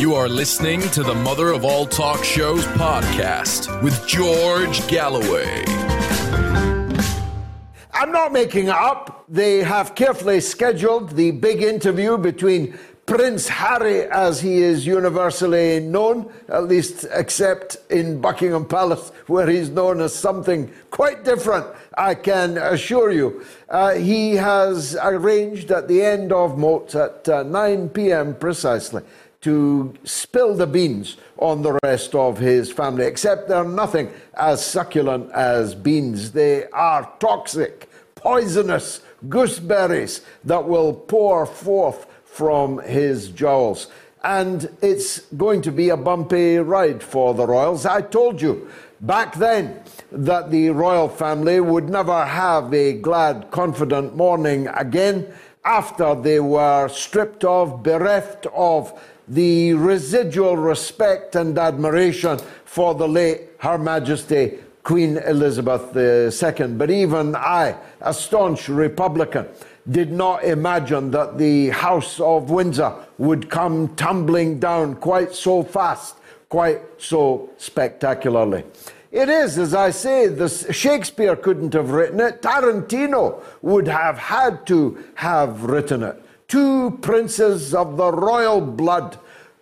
You are listening to the Mother of All Talk Shows podcast with George Galloway. I'm not making up. They have carefully scheduled the big interview between Prince Harry, as he is universally known, at least except in Buckingham Palace, where he's known as something quite different, I can assure you. Uh, he has arranged at the end of Moat at uh, 9 pm precisely to spill the beans on the rest of his family, except they're nothing as succulent as beans. They are toxic, poisonous gooseberries that will pour forth from his jowls. And it's going to be a bumpy ride for the royals. I told you back then that the royal family would never have a glad, confident morning again after they were stripped of, bereft of the residual respect and admiration for the late Her Majesty Queen Elizabeth II. But even I, a staunch Republican, did not imagine that the House of Windsor would come tumbling down quite so fast, quite so spectacularly. It is, as I say, this, Shakespeare couldn't have written it. Tarantino would have had to have written it. Two princes of the royal blood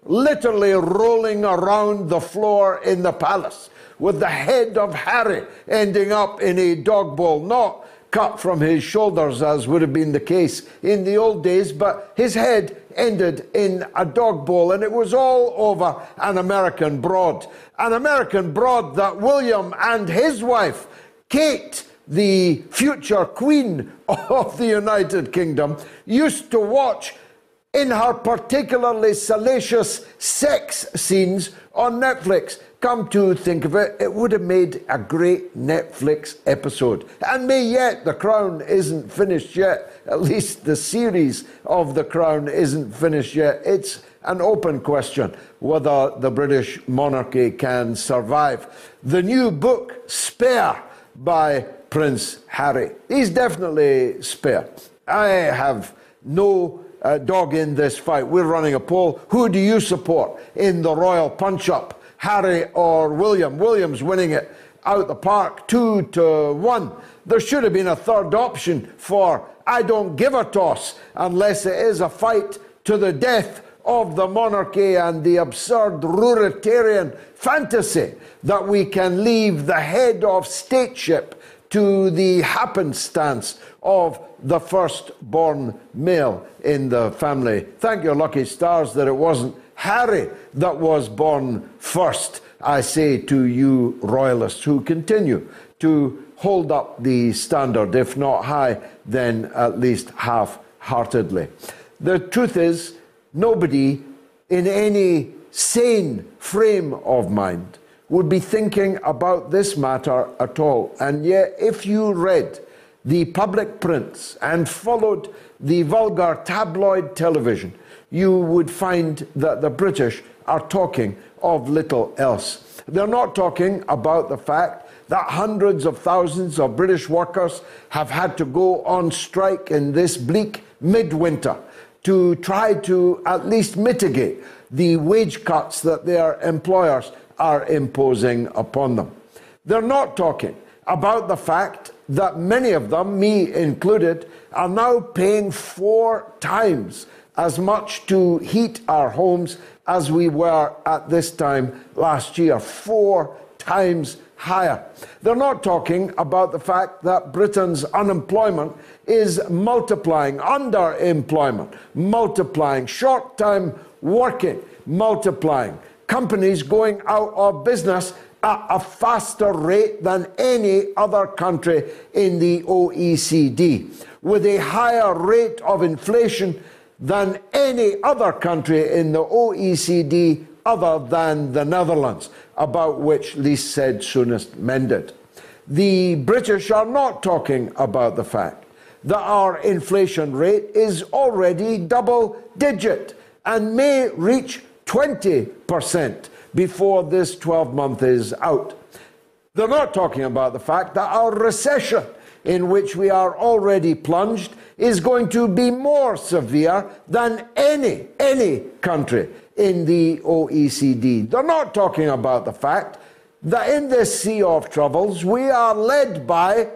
literally rolling around the floor in the palace with the head of Harry ending up in a dog bowl, not cut from his shoulders, as would have been the case in the old days, but his head ended in a dog bowl, and it was all over an American broad. An American broad that William and his wife, Kate, the future Queen of the United Kingdom, used to watch in her particularly salacious sex scenes on Netflix. Come to think of it, it would have made a great Netflix episode. And may yet, The Crown isn't finished yet. At least the series of The Crown isn't finished yet. It's an open question whether the British monarchy can survive. The new book, Spare, by Prince Harry. He's definitely spare. I have no uh, dog in this fight. We're running a poll. Who do you support in the royal punch up? Harry or William. William's winning it out the park, two to one. There should have been a third option for I don't give a toss unless it is a fight to the death of the monarchy and the absurd Ruritanian fantasy that we can leave the head of stateship to the happenstance of the firstborn male in the family. Thank your lucky stars that it wasn't Harry that was born first, I say to you, royalists who continue to hold up the standard, if not high, then at least half heartedly. The truth is, nobody in any sane frame of mind would be thinking about this matter at all. And yet, if you read the public prints and followed the vulgar tabloid television, you would find that the British are talking of little else. They're not talking about the fact that hundreds of thousands of British workers have had to go on strike in this bleak midwinter to try to at least mitigate the wage cuts that their employers are imposing upon them. They're not talking about the fact that many of them, me included, are now paying four times as much to heat our homes as we were at this time last year, four times higher. They're not talking about the fact that Britain's unemployment is multiplying, underemployment multiplying, short time working multiplying, companies going out of business at a faster rate than any other country in the OECD, with a higher rate of inflation than any other country in the OECD other than the Netherlands, about which least said soonest mended. The British are not talking about the fact that our inflation rate is already double digit and may reach 20% before this 12 month is out. They're not talking about the fact that our recession, in which we are already plunged, is going to be more severe than any, any country in the OECD. They're not talking about the fact that in this sea of troubles, we are led by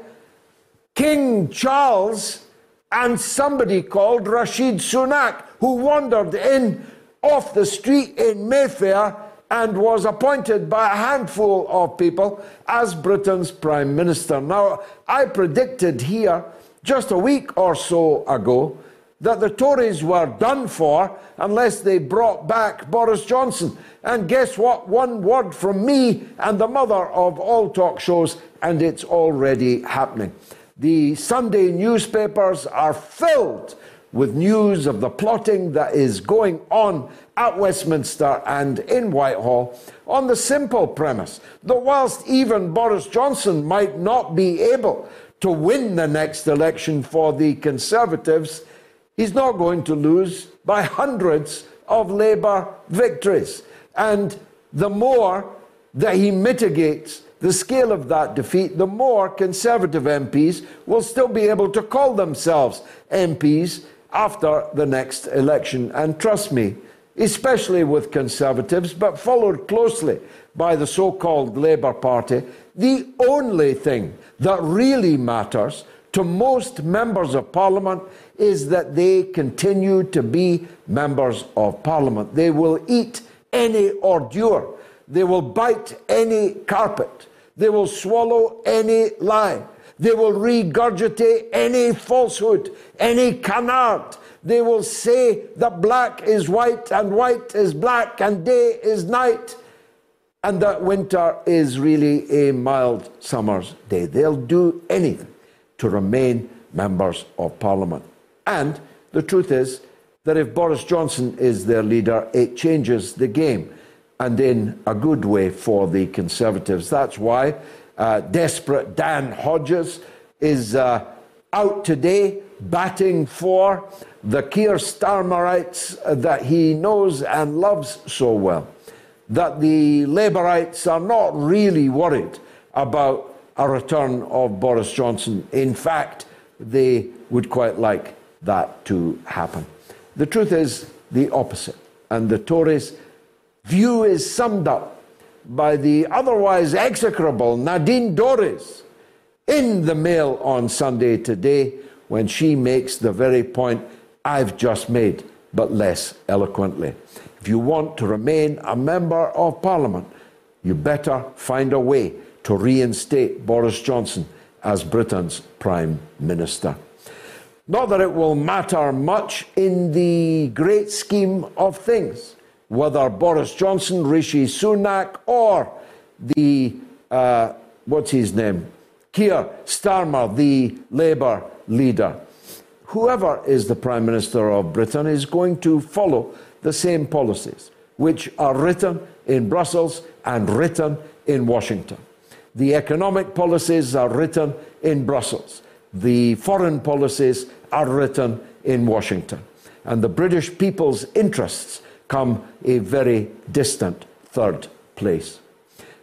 King Charles and somebody called Rashid Sunak, who wandered in off the street in Mayfair and was appointed by a handful of people as Britain's Prime Minister. Now, I predicted here just a week or so ago that the Tories were done for unless they brought back Boris Johnson. And guess what? One word from me and the mother of all talk shows, and it's already happening. The Sunday newspapers are filled with news of the plotting that is going on at Westminster and in Whitehall on the simple premise that whilst even Boris Johnson might not be able to win the next election for the Conservatives, he's not going to lose by hundreds of Labour victories. And the more that he mitigates the scale of that defeat, the more Conservative MPs will still be able to call themselves MPs after the next election. And trust me, especially with Conservatives, but followed closely by the so called Labour Party, the only thing that really matters to most members of Parliament is that they continue to be members of Parliament. They will eat any ordure, they will bite any carpet, they will swallow any lie. They will regurgitate any falsehood, any canard. They will say that black is white and white is black and day is night and that winter is really a mild summer's day. They'll do anything to remain members of parliament. And the truth is that if Boris Johnson is their leader, it changes the game and in a good way for the Conservatives. That's why uh, desperate Dan Hodges is uh, out today batting for the Keir Starmerites that he knows and loves so well. That the Labourites are not really worried about a return of Boris Johnson. In fact, they would quite like that to happen. The truth is the opposite. And the Tories' view is summed up by the otherwise execrable Nadine Dorries in the Mail on Sunday today when she makes the very point I've just made, but less eloquently. If you want to remain a member of Parliament, you better find a way to reinstate Boris Johnson as Britain's Prime Minister. Not that it will matter much in the great scheme of things, whether Boris Johnson, Rishi Sunak, or the, uh, what's his name, Keir Starmer, the Labour leader. Whoever is the Prime Minister of Britain is going to follow the same policies, which are written in Brussels and written in Washington. The economic policies are written in Brussels. The foreign policies are written in Washington. And the British people's interests come a very distant third place.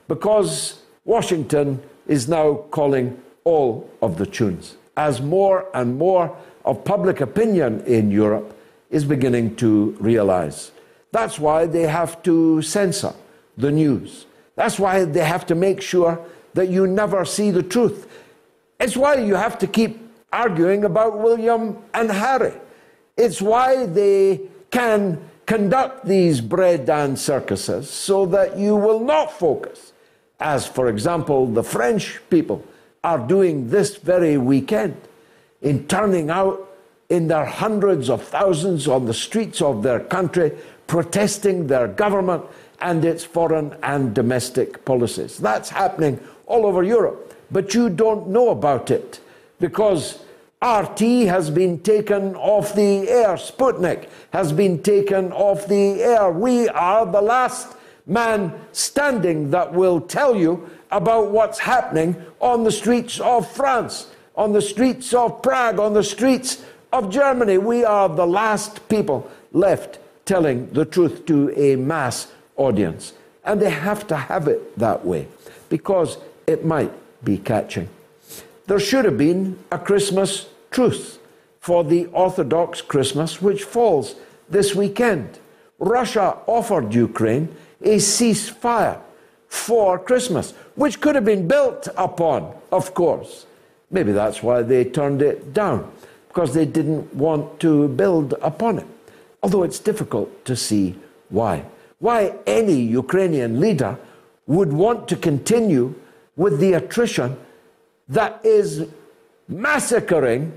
Because Washington is now calling all of the tunes as more and more of public opinion in Europe is beginning to realize. That's why they have to censor the news. That's why they have to make sure that you never see the truth. It's why you have to keep arguing about William and Harry. It's why they can conduct these bread and circuses so that you will not focus, as, for example, the French people are doing this very weekend in turning out in their hundreds of thousands on the streets of their country, protesting their government and its foreign and domestic policies. That's happening all over Europe, but you don't know about it because RT has been taken off the air, Sputnik has been taken off the air. We are the last man standing that will tell you about what's happening on the streets of France, on the streets of Prague, on the streets of Germany. We are the last people left telling the truth to a mass audience. And they have to have it that way because it might be catching. There should have been a Christmas truth for the Orthodox Christmas, which falls this weekend. Russia offered Ukraine a ceasefire for Christmas, which could have been built upon, of course. Maybe that's why they turned it down, because they didn't want to build upon it. Although it's difficult to see why. Why any Ukrainian leader would want to continue with the attrition that is massacring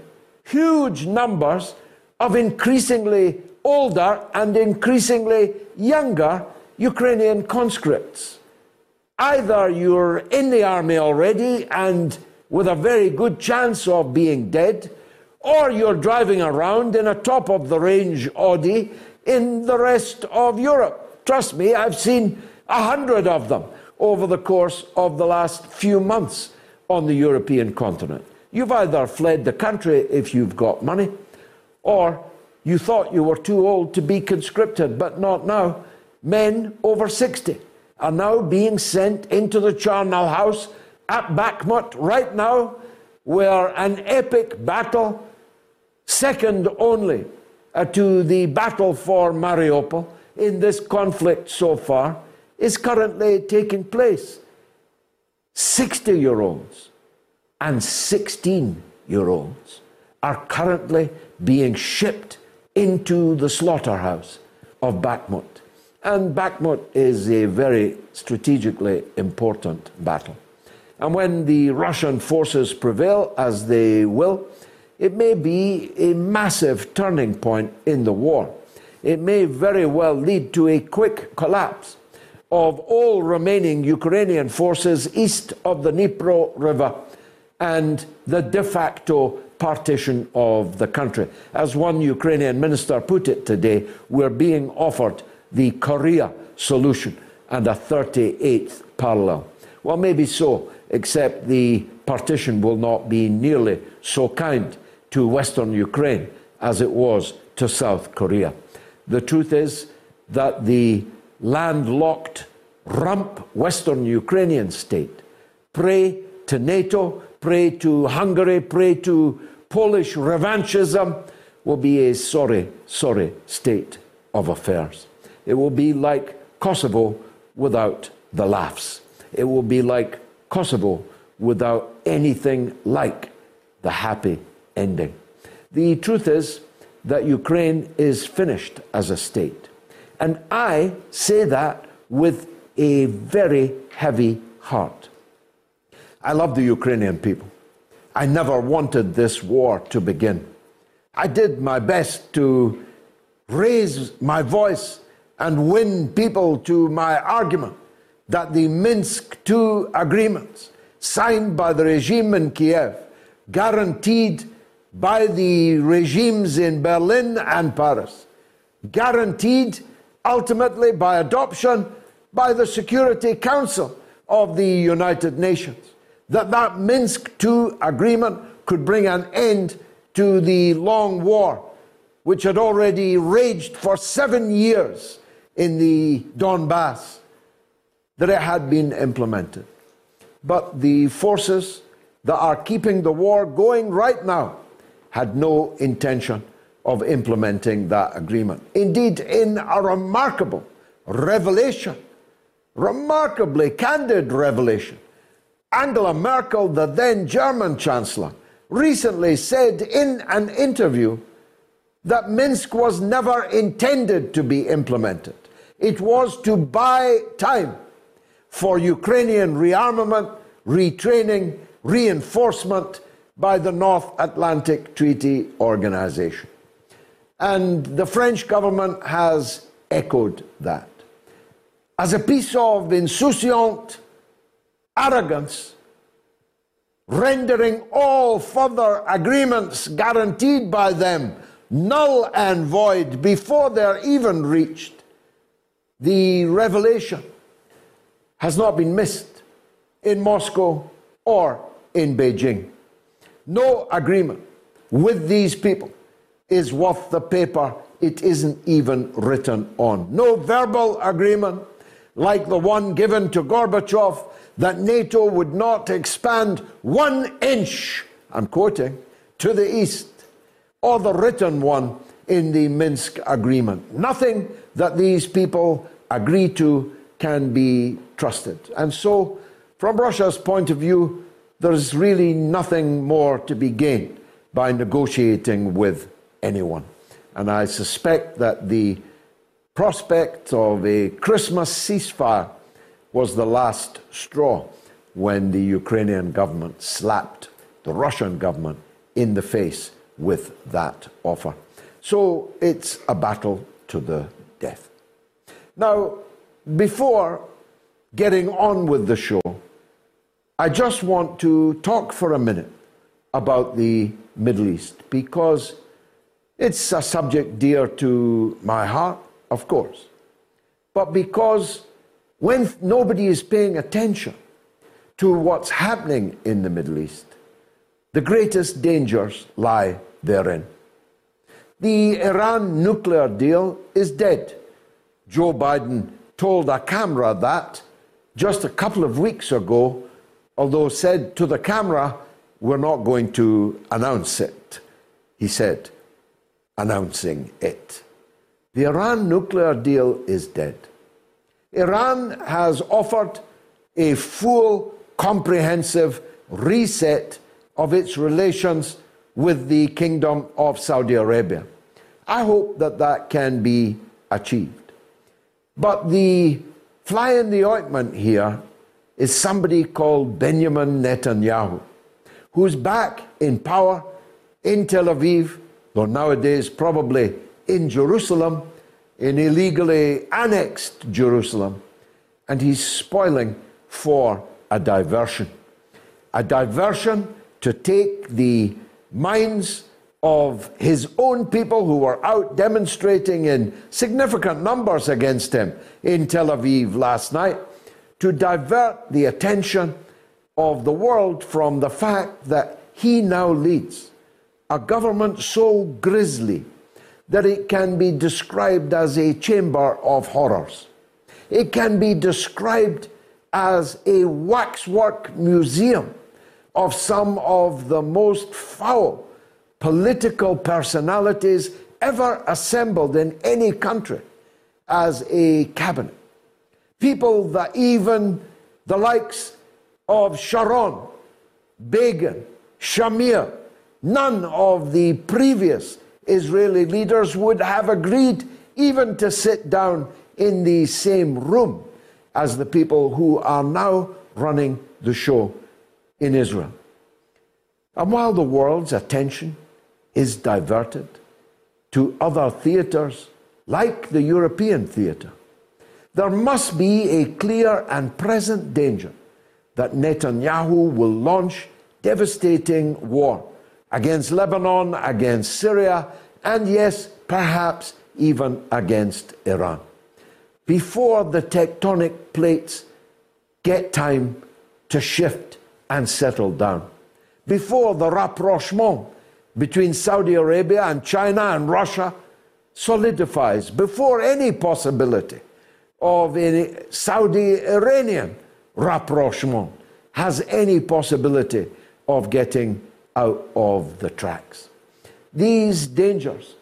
huge numbers of increasingly older and increasingly younger Ukrainian conscripts. Either you're in the army already and with a very good chance of being dead, or you're driving around in a top of the range Audi in the rest of Europe. Trust me, I've seen a hundred of them over the course of the last few months on the European continent. You've either fled the country if you've got money, or you thought you were too old to be conscripted, but not now. Men over 60 are now being sent into the charnel house at Bakhmut right now, where an epic battle, second only uh, to the battle for Mariupol in this conflict so far, is currently taking place. 60 year olds and 16 year olds are currently being shipped into the slaughterhouse of Bakhmut. And Bakhmut is a very strategically important battle. And when the Russian forces prevail, as they will, it may be a massive turning point in the war. It may very well lead to a quick collapse of all remaining Ukrainian forces east of the Dnipro River and the de facto partition of the country. As one Ukrainian minister put it today, we're being offered the Korea solution and a 38th parallel. Well, maybe so, except the partition will not be nearly so kind to Western Ukraine as it was to South Korea. The truth is that the landlocked rump Western Ukrainian state prey to NATO, prey to Hungary, prey to Polish revanchism will be a sorry, sorry state of affairs. It will be like Kosovo without the laughs. It will be like Kosovo without anything like the happy ending. The truth is that Ukraine is finished as a state. And I say that with a very heavy heart. I love the Ukrainian people. I never wanted this war to begin. I did my best to raise my voice and win people to my argument that the Minsk II agreements signed by the regime in Kiev, guaranteed by the regimes in Berlin and Paris, guaranteed ultimately by adoption by the Security Council of the United Nations, that that Minsk II agreement could bring an end to the long war which had already raged for seven years in the Donbass that it had been implemented. But the forces that are keeping the war going right now had no intention of implementing that agreement. Indeed, in a remarkable revelation, remarkably candid revelation, Angela Merkel, the then German Chancellor, recently said in an interview that Minsk was never intended to be implemented. It was to buy time for Ukrainian rearmament, retraining, reinforcement by the North Atlantic Treaty Organization. And the French government has echoed that. As a piece of insouciant arrogance, rendering all further agreements guaranteed by them null and void before they're even reached, the revelation has not been missed in Moscow or in Beijing. No agreement with these people is worth the paper it isn't even written on. No verbal agreement like the one given to Gorbachev that NATO would not expand one inch, I'm quoting, to the east, or the written one in the Minsk agreement. Nothing that these people agree to can be trusted. And so, from Russia's point of view, there's really nothing more to be gained by negotiating with anyone. And I suspect that the prospect of a Christmas ceasefire was the last straw when the Ukrainian government slapped the Russian government in the face with that offer. So it's a battle to the death. Now, before getting on with the show, I just want to talk for a minute about the Middle East because it's a subject dear to my heart, of course, but because when nobody is paying attention to what's happening in the Middle East, the greatest dangers lie therein. The Iran nuclear deal is dead. Joe Biden told a camera that just a couple of weeks ago, although said to the camera, We're not going to announce it. He said, announcing it. The Iran nuclear deal is dead. Iran has offered a full, comprehensive reset of its relations with the Kingdom of Saudi Arabia. I hope that that can be achieved. But the fly in the ointment here is somebody called Benjamin Netanyahu, who's back in power in Tel Aviv, though nowadays probably in Jerusalem, in illegally annexed Jerusalem, and he's spoiling for a diversion. A diversion to take the minds of his own people who were out demonstrating in significant numbers against him in Tel Aviv last night, to divert the attention of the world from the fact that he now leads a government so grisly that it can be described as a chamber of horrors. It can be described as a waxwork museum of some of the most foul political personalities ever assembled in any country as a cabinet. People that even the likes of Sharon, Begin, Shamir, none of the previous Israeli leaders would have agreed even to sit down in the same room as the people who are now running the show in Israel. And while the world's attention is diverted to other theatres like the European theatre, there must be a clear and present danger that Netanyahu will launch devastating war against Lebanon, against Syria, and yes, perhaps even against Iran. Before the tectonic plates get time to shift and settle down. Before the rapprochement between Saudi Arabia and China and Russia solidifies, before any possibility of any Saudi Iranian rapprochement has any possibility of getting out of the tracks. These dangers,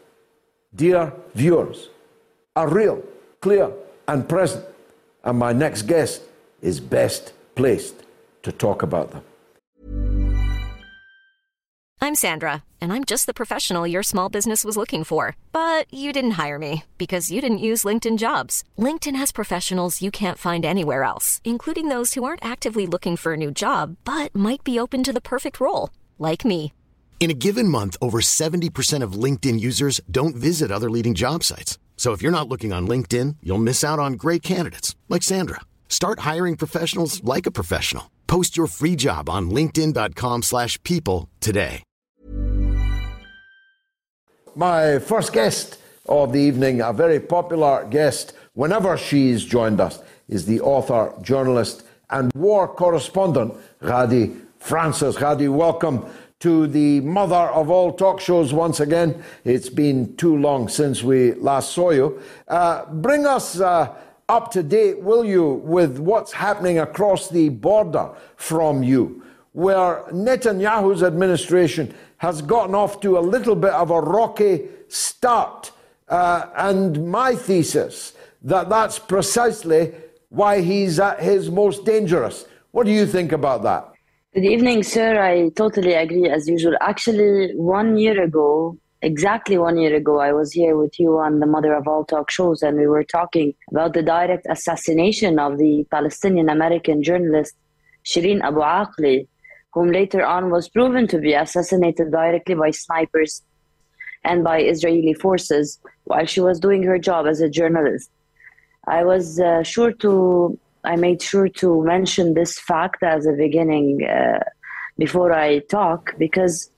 dear viewers, are real, clear, and present, and my next guest is best placed to talk about them. I'm Sandra, and I'm just the professional your small business was looking for. But you didn't hire me because you didn't use LinkedIn jobs. LinkedIn has professionals you can't find anywhere else, including those who aren't actively looking for a new job but might be open to the perfect role, like me. In a given month, over 70% of LinkedIn users don't visit other leading job sites. So if you're not looking on LinkedIn, you'll miss out on great candidates like Sandra. Start hiring professionals like a professional. Post your free job on linkedin.com/people today. My first guest of the evening, a very popular guest whenever she's joined us, is the author, journalist, and war correspondent Ghadi Francis. Ghadi, welcome to the mother of all talk shows once again. It's been too long since we last saw you. Uh, bring us uh, up to date, will you, with what's happening across the border from you, where Netanyahu's administration has gotten off to a little bit of a rocky start. Uh, and my thesis that that's precisely why he's at his most dangerous. What do you think about that? Good evening, sir. I totally agree as usual. Actually, one year ago, exactly one year ago, I was here with you on the Mother of All Talk shows, and we were talking about the direct assassination of the Palestinian American journalist Shireen Abu Akleh, whom later on was proven to be assassinated directly by snipers and by Israeli forces while she was doing her job as a journalist. I was uh, sure to I made sure to mention this fact as a beginning uh, before I talk because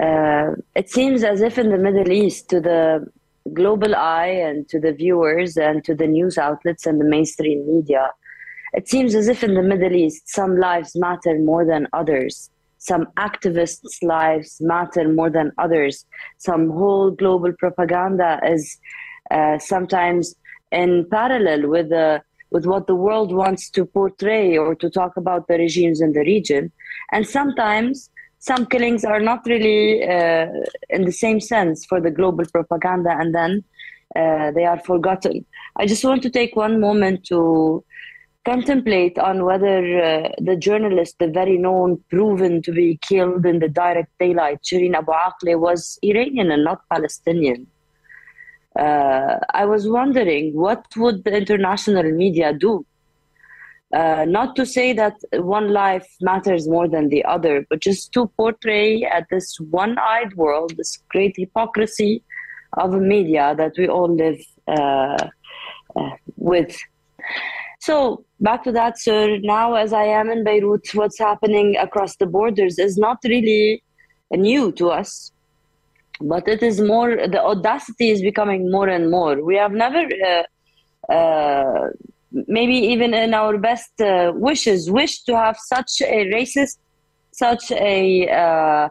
uh, it seems as if in the Middle East, to the global eye and to the viewers and to the news outlets and the mainstream media, it seems as if in the Middle East, some lives matter more than others. Some activists' lives matter more than others. Some whole global propaganda is uh, sometimes in parallel with the with what the world wants to portray or to talk about the regimes in the region. And sometimes some killings are not really uh, in the same sense for the global propaganda, and then uh, they are forgotten. I just want to take one moment to contemplate on whether uh, the journalist, the very known, proven to be killed in the direct daylight, Shireen Abu Akleh, was Iranian and not Palestinian uh, I was wondering what would the international media do? Uh, not to say that one life matters more than the other, but just to portray at this one-eyed world this great hypocrisy of media that we all live uh, uh with. So back to that, sir. Now, as I am in Beirut, what's happening across the borders is not really new to us but it is more the audacity is becoming more and more. We have never uh, uh, maybe even in our best uh, wishes wished to have such a racist such a uh,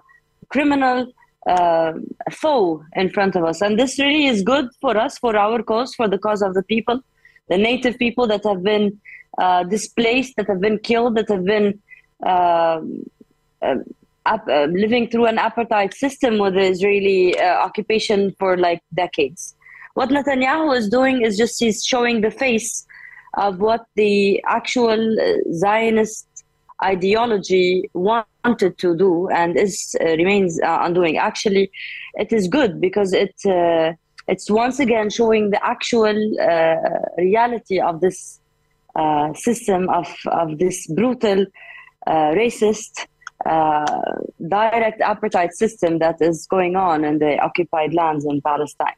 criminal uh, foe in front of us. And this really is good for us for our cause for the cause of the people the native people that have been uh, displaced that have been killed that have been um, uh, living through an apartheid system with the Israeli uh, occupation for like decades. What Netanyahu is doing is just he's showing the face of what the actual uh, Zionist ideology wanted to do and is uh, remains uh, undoing. Actually, it is good because it uh, it's once again showing the actual reality of this system of of this brutal racist direct apartheid system that is going on in the occupied lands in Palestine.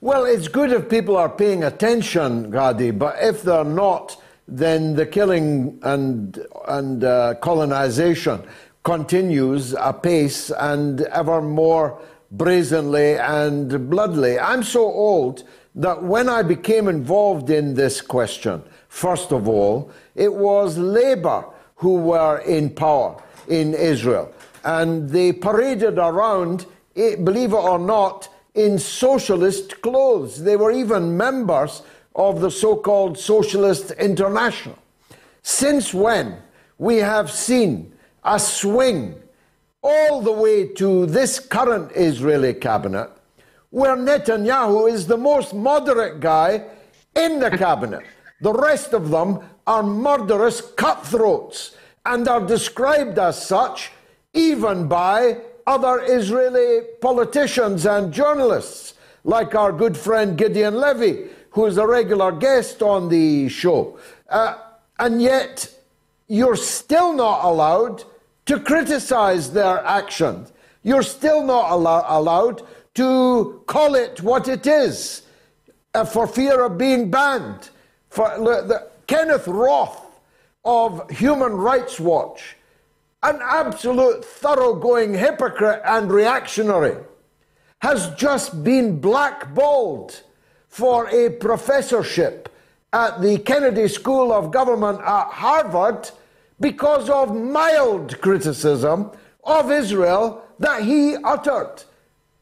Well, it's good if people are paying attention, Ghadi, but if they're not, then the killing and, and uh, colonization continues apace and ever more brazenly and bloodily. I'm so old that when I became involved in this question, first of all, it was Labour who were in power in Israel. And they paraded around, eh, believe it or not, in socialist clothes. They were even members of the so called Socialist International. Since when we have seen a swing all the way to this current Israeli cabinet, where Netanyahu is the most moderate guy in the cabinet. The rest of them are murderous cutthroats and are described as such even by other Israeli politicians and journalists, like our good friend Gideon Levy, who is a regular guest on the show. Uh, and yet, you're still not allowed to criticize their actions. You're still not allow- allowed to call it what it is uh, for fear of being banned. For, the, Kenneth Roth of Human Rights Watch, an absolute thoroughgoing hypocrite and reactionary, has just been blackballed for a professorship at the Kennedy School of Government at Harvard because of mild criticism of Israel that he uttered.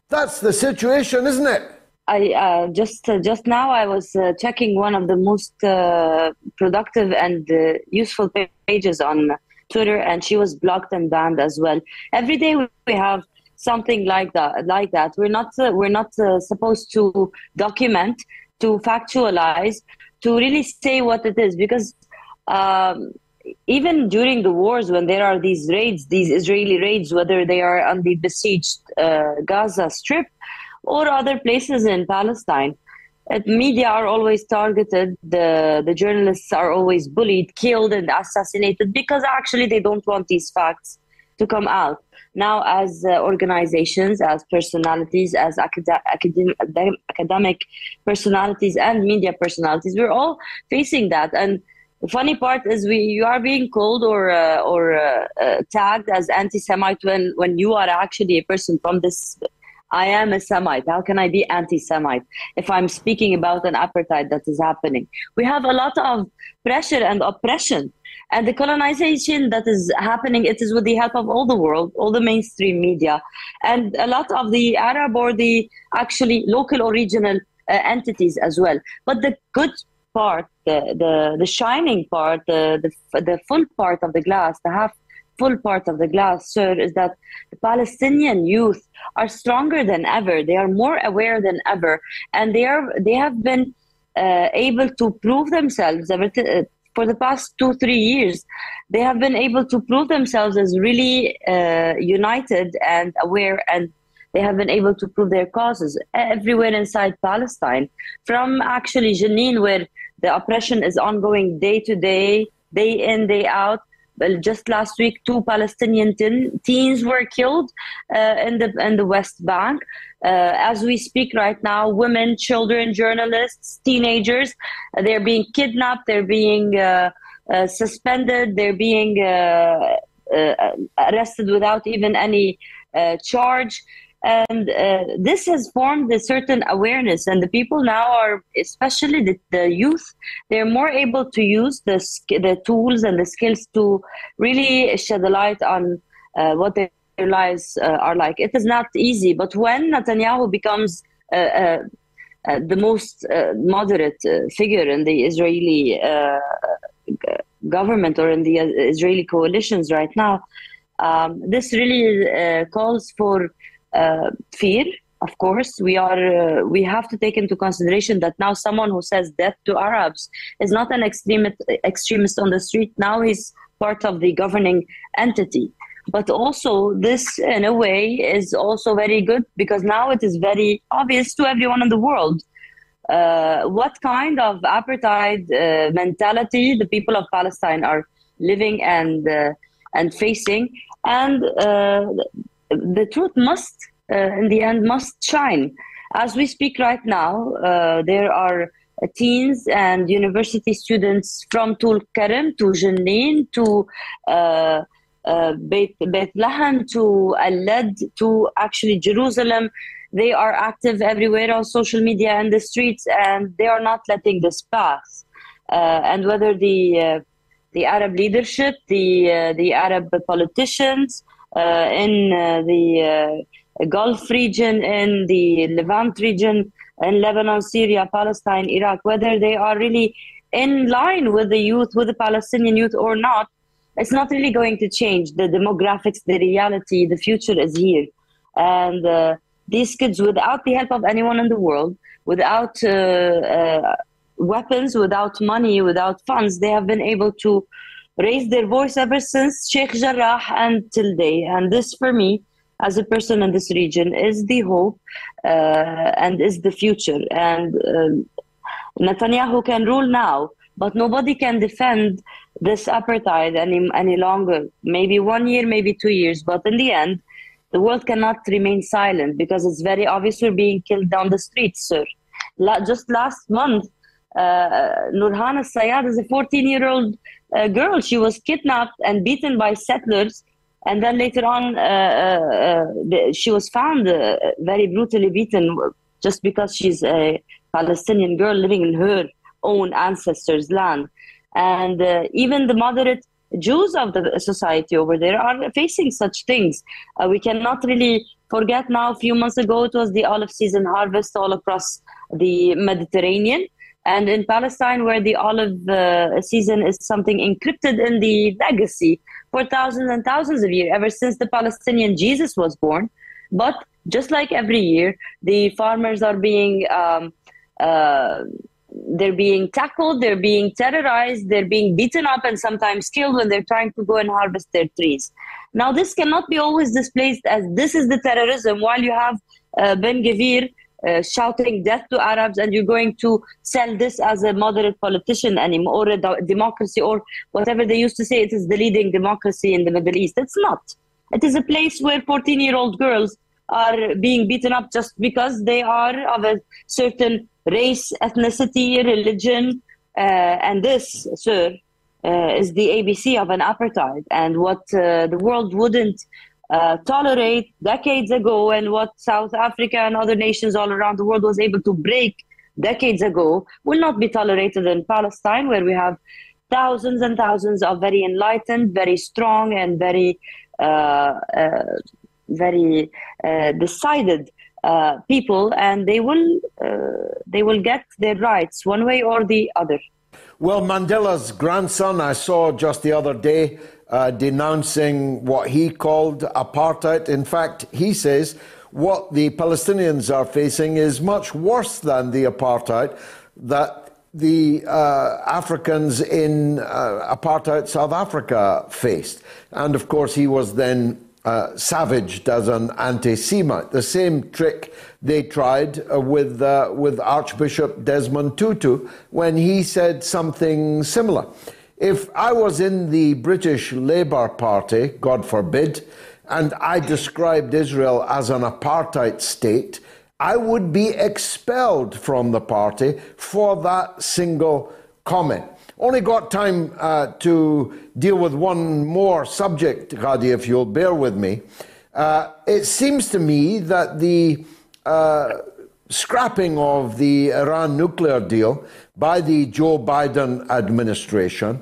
That's the situation, isn't it? I uh, just uh, just now I was uh, checking one of the most uh, productive and uh, useful pages on Twitter, and she was blocked and banned as well. Every day we have something like that. Like that, we're not uh, we're not supposed to document, to factualize, to really say what it is, because um, even during the wars, when there are these raids, these Israeli raids, whether they are on the besieged Gaza Strip or other places in Palestine, uh, media are always targeted. The the journalists are always bullied, killed, and assassinated because actually they don't want these facts to come out. Now, as uh, organizations, as personalities, as academic, academic personalities, and media personalities, we're all facing that. And the funny part is, we you are being called or uh, or uh, uh tagged as anti-Semite when when you are actually a person from this I am a Semite. How can I be anti Semite if I'm speaking about an apartheid that is happening? We have a lot of pressure and oppression. And the colonization that is happening, it is with the help of all the world, all the mainstream media, and a lot of the Arab or the actually local or regional uh, entities as well. But the good part, the, the, the shining part, the, the, the full part of the glass, the half full part of the glass, sir, is that the Palestinian youth are stronger than ever. They are more aware than ever, and they are they have been uh, able to prove themselves uh, for the past two three years. They have been able to prove themselves as really uh, united and aware and. They have been able to prove their causes everywhere inside Palestine, from actually Jenin, where the oppression is ongoing day to day, day in, day out, just last week, two Palestinian teen, teens were killed uh, in the in the West Bank. Uh, as we speak right now, women, children, journalists, teenagers, they're being kidnapped. They're being uh, uh, suspended. They're being uh, arrested without even any charge and uh, this has formed a certain awareness and the people now are especially the, the youth they're more able to use the, the tools and the skills to really shed a light on uh, what their lives uh, are like. It is not easy but when netanyahu becomes uh, uh, uh, the most moderate figure in the israeli government or in the israeli coalitions right now um, this really calls for fear of course. We are uh, we have to take into consideration that now someone who says death to arabs is not an extremist extremist on the street. Now he's part of the governing entity. But also this in a way is also very good because now it is very obvious to everyone in the world uh, what kind of apartheid uh, mentality the people of palestine are living and uh, and facing. And uh, the truth must, uh, in the end, must shine. As we speak right now, uh, there are teens and university students from Tul Karam to Jenin to uh, uh, Bethlehem to Al to actually Jerusalem. They are active everywhere on social media and the streets, and they are not letting this pass. Uh, and whether the uh, the Arab leadership, the uh, the Arab politicians, in uh, the uh, Gulf region, in the Levant region, in Lebanon, Syria, Palestine, Iraq, whether they are really in line with the youth, with the Palestinian youth or not, it's not really going to change. The demographics, the reality, the future is here. And uh, these kids, without the help of anyone in the world, without uh, uh, weapons, without money, without funds, they have been able to raised their voice ever since Sheikh Jarrah until day. And this, for me, as a person in this region, is the hope uh, and is the future. And um, Netanyahu can rule now, but nobody can defend this apartheid any any longer. Maybe one year, maybe two years, but in the end, the world cannot remain silent because it's very obvious we're being killed down the streets, sir. La- just last month, uh, Nurhan Sayad is a 14 year old uh, girl. She was kidnapped and beaten by settlers. And then later on, uh, uh, she was found very brutally beaten just because she's a Palestinian girl living in her own ancestors' land. And even the moderate Jews of the society over there are facing such things. Uh, we cannot really forget now, a few months ago, it was the olive season harvest all across the Mediterranean. And in Palestine, where the olive uh, season is something encrypted in the legacy for thousands and thousands of years, ever since the Palestinian Jesus was born, But just like every year, the farmers are being um, uh, they're being tackled, they're being terrorized, they're being beaten up, and sometimes killed when they're trying to go and harvest their trees. Now, this cannot be always displaced as this is the terrorism, while you have uh, Ben Gvir uh, shouting death to Arabs, and you're going to sell this as a moderate politician anymore, or a democracy, or whatever they used to say. It is the leading democracy in the Middle East. It's not. It is a place where 14 year old girls are being beaten up just because they are of a certain race, ethnicity, religion. Uh, and this, sir, uh, is the ABC of an apartheid. And what uh, the world wouldn't uh, tolerate decades ago, and what South Africa and other nations all around the world was able to break decades ago, will not be tolerated in Palestine, where we have thousands and thousands of very enlightened, very strong, and very uh, uh, very uh, decided uh, people, and they will they will get their rights one way or the other. Well, Mandela's grandson, I saw just the other day uh, denouncing what he called apartheid. In fact, he says what the Palestinians are facing is much worse than the apartheid that the uh, Africans in uh, apartheid South Africa faced. And of course, he was then uh, savaged as an anti-Semite. The same trick they tried uh, with uh, with Archbishop Desmond Tutu when he said something similar. If I was in the British Labour Party, God forbid, and I described Israel as an apartheid state, I would be expelled from the party for that single comment. Only got time uh, to deal with one more subject, Ghadi, if you'll bear with me. Uh, it seems to me that the uh, scrapping of the Iran nuclear deal by the Joe Biden administration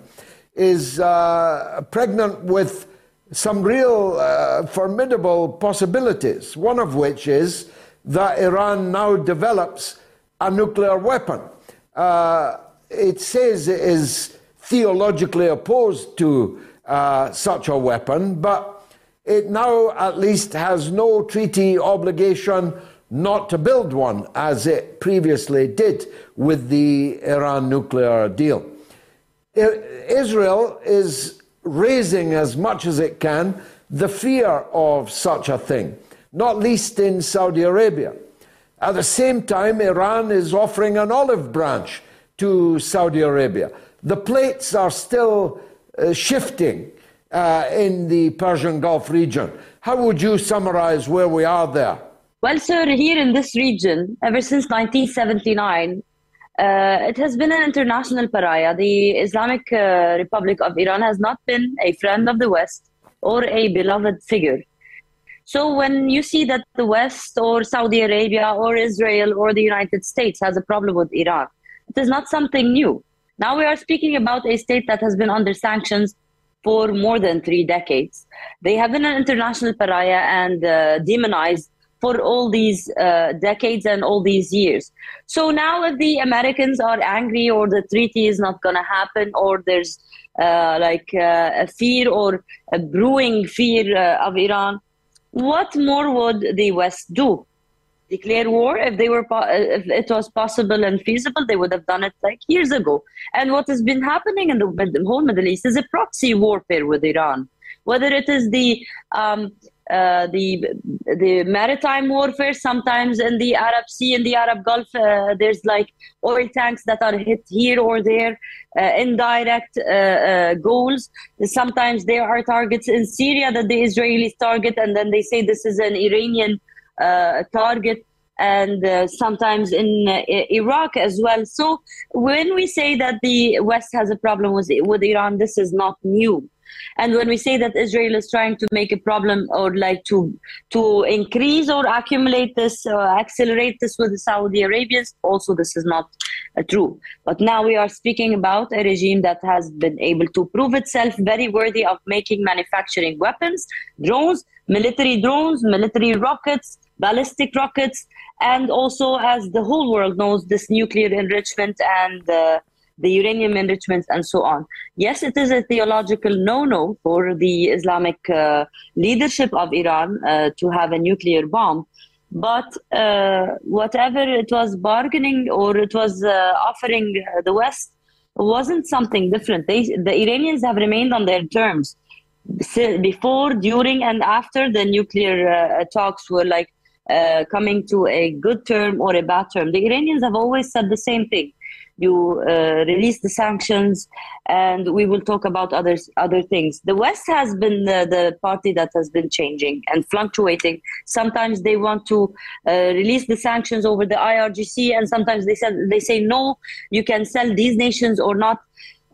is uh, pregnant with some real uh, formidable possibilities, one of which is that Iran now develops a nuclear weapon. Uh, it says it is theologically opposed to uh, such a weapon, but it now at least has no treaty obligation not to build one, as it previously did with the Iran nuclear deal. Israel is raising as much as it can the fear of such a thing, not least in Saudi Arabia. At the same time, Iran is offering an olive branch to Saudi Arabia. The plates are still uh, shifting uh, in the Persian Gulf region. How would you summarize where we are there? Well, sir, here in this region, ever since 1979, uh, it has been an international pariah. The Islamic uh, Republic of Iran has not been a friend of the West or a beloved figure. So when you see that the West or Saudi Arabia or Israel or the United States has a problem with Iran, it is not something new. Now we are speaking about a state that has been under sanctions for more than three decades. They have been an international pariah and uh, demonized for all these uh, decades and all these years. So now, if the Americans are angry or the treaty is not going to happen, or there's uh, like uh, a fear or a brewing fear uh, of Iran, what more would the West do? declare war if they were if it was possible and feasible they would have done it like years ago and what has been happening in the, the whole middle east is a proxy warfare with iran whether it is the um, uh, the the maritime warfare sometimes in the arab sea in the arab gulf uh, there's like oil tanks that are hit here or there uh, indirect uh, uh, goals sometimes there are targets in syria that the israelis target and then they say this is an iranian target and uh, sometimes in uh, Iraq as well. So when we say that the West has a problem with, with Iran, this is not new. And when we say that Israel is trying to make a problem or like to to increase or accumulate this, uh, accelerate this with the Saudi Arabians, also this is not uh, true. But now we are speaking about a regime that has been able to prove itself very worthy of making manufacturing weapons, drones, military drones, military rockets, ballistic rockets, and also, as the whole world knows, this nuclear enrichment and uh, the uranium enrichments, and so on. Yes, it is a theological no no for the Islamic uh, leadership of Iran uh, to have a nuclear bomb. But uh, whatever it was bargaining or it was uh, offering the West wasn't something different. They, the Iranians have remained on their terms before, during, and after the nuclear uh, talks were like uh, coming to a good term or a bad term. The Iranians have always said the same thing you uh, release the sanctions, and we will talk about other other things. The West has been the, the party that has been changing and fluctuating. Sometimes they want to uh, release the sanctions over the IRGC, and sometimes they said they say no, you can sell these nations or not.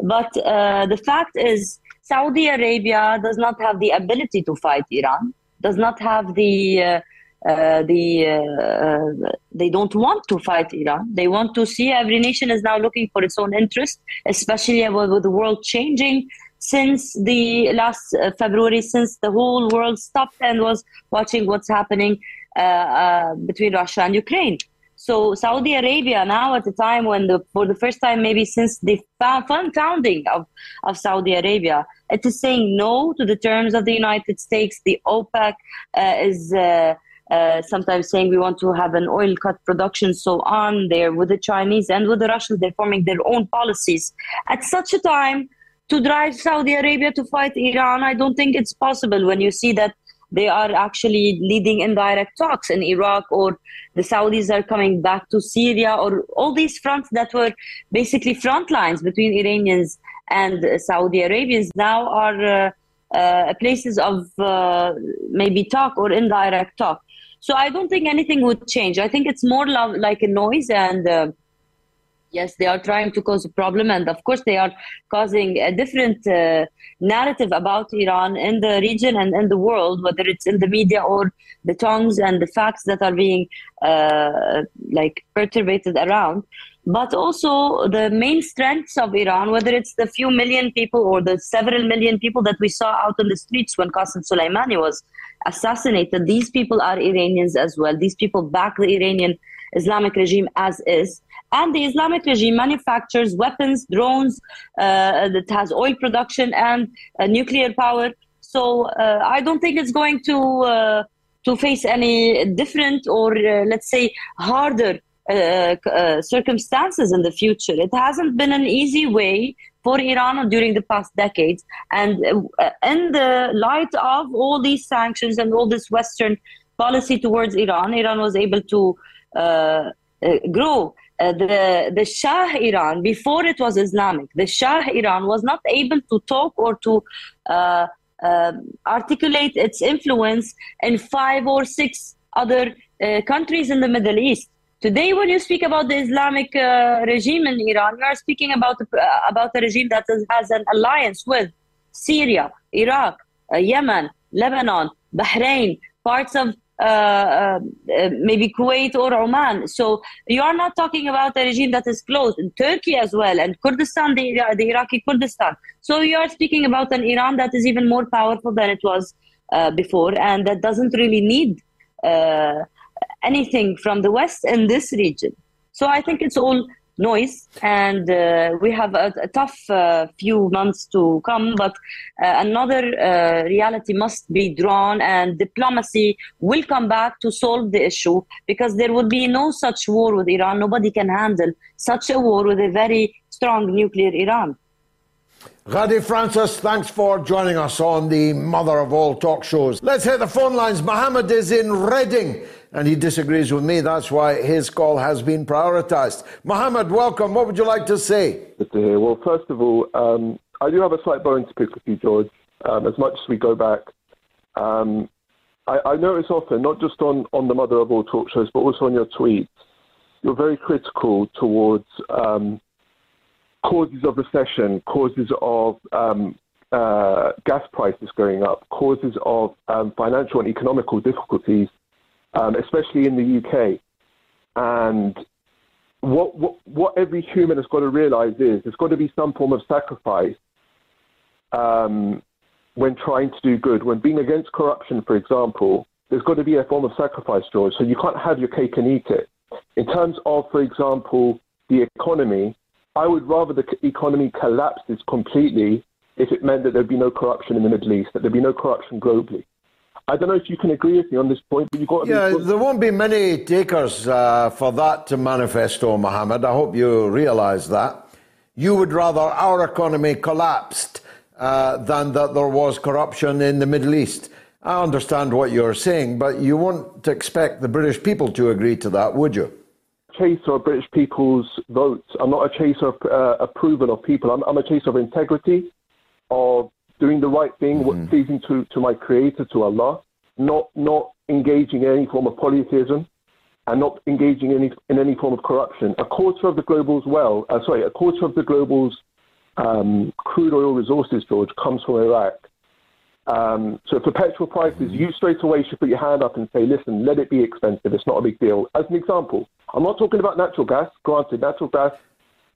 But uh, the fact is, Saudi Arabia does not have the ability to fight Iran. Does not have the uh, uh, the uh, they don't want to fight Iran. They want to see every nation is now looking for its own interest, especially with the world changing since the last uh, February, since the whole world stopped and was watching what's happening uh, uh, between Russia and Ukraine. So Saudi Arabia now at the time when the for the first time maybe since the founding of, of Saudi Arabia, it is saying no to the terms of the United States. The OPEC is uh, sometimes saying we want to have an oil cut production, so on. There with the Chinese and with the Russians, they're forming their own policies. At such a time, to drive Saudi Arabia to fight Iran, I don't think it's possible when you see that they are actually leading indirect talks in Iraq, or the Saudis are coming back to Syria, or all these fronts that were basically front lines between Iranians and Saudi Arabians now are. Uh, uh, places of uh, maybe talk or indirect talk. So I don't think anything would change. I think it's more like a noise and. Uh, yes, they are trying to cause a problem, and of course, they are causing a different uh, narrative about Iran in the region and in the world, whether it's in the media or the tongues and the facts that are being uh, like perturbated around. But also the main strengths of Iran, whether it's the few million people or the several million people that we saw out on the streets when Qasem Soleimani was assassinated. These people are Iranians as well. These people back the Iranian Islamic regime as is. And the Islamic regime manufactures weapons, drones, uh, that has oil production and uh, nuclear power. So uh, I don't think it's going to uh, to face any different or uh, let's say harder uh, circumstances in the future. It hasn't been an easy way for Iran during the past decades. And uh, in the light of all these sanctions and all this Western policy towards Iran, Iran was able to uh, uh, grow. Uh, the the Shah Iran before it was Islamic, the Shah Iran was not able to talk or to uh, um, articulate its influence in five or six other uh, countries in the Middle East. Today, when you speak about the Islamic uh, regime in Iran, you are speaking about uh, about a regime that has an alliance with Syria, Iraq, uh, Yemen, Lebanon, Bahrain, parts of uh, uh, maybe Kuwait or Oman. So you are not talking about a regime that is closed in Turkey as well and Kurdistan, the, the Iraqi Kurdistan. So you are speaking about an Iran that is even more powerful than it was uh, before and that doesn't really need anything from the West in this region. So I think it's all noise, and uh, we have a, a tough uh, few months to come. But uh, another uh, reality must be drawn, and diplomacy will come back to solve the issue because there would be no such war with Iran. Nobody can handle such a war with a very strong nuclear Iran. Ghadi Francis, thanks for joining us on the mother of all talk shows. Let's hit the phone lines. Mohammed is in Reading and he disagrees with me. That's why his call has been prioritised. Mohammed, welcome. What would you like to say? Good to hear. Well, first of all, um, I do have a slight bone to pick with you, George. Um, as much as we go back, um, I, I, notice often, not just on, on the mother of all talk shows, but also on your tweets, you're very critical towards um, causes of recession, causes of um, uh, gas prices going up, causes of um, financial and economical difficulties, um, especially in the UK. And what, what, what every human has got to realize is there's got to be some form of sacrifice um, when trying to do good. When being against corruption, for example, there's got to be a form of sacrifice, George. So you can't have your cake and eat it. In terms of, for example, the economy, I would rather the economy collapses completely if it meant that there'd be no corruption in the Middle East, that there'd be no corruption globally. I don't know if you can agree with me on this point, but you've got to yeah, be. there won't be many takers uh, for that to manifesto, Mohammed. I hope you realize that. You would rather our economy collapsed uh, than that there was corruption in the Middle East. I understand what you're saying, but you won't expect the British people to agree to that, would you? chaser of British people's votes. I'm not a chaser of uh, approval of people. I'm, I'm, a chaser of integrity, of doing the right thing, mm. pleasing to, to my Creator, to Allah, not not engaging in any form of polytheism, and not engaging in any, in any form of corruption. A quarter of the global's well, uh, sorry, a quarter of the global's um, crude oil resources, George, comes from Iraq. Um, so perpetual prices, you straight away should put your hand up and say, listen, let it be expensive. It's not a big deal. As an example, I'm not talking about natural gas. Granted, natural gas,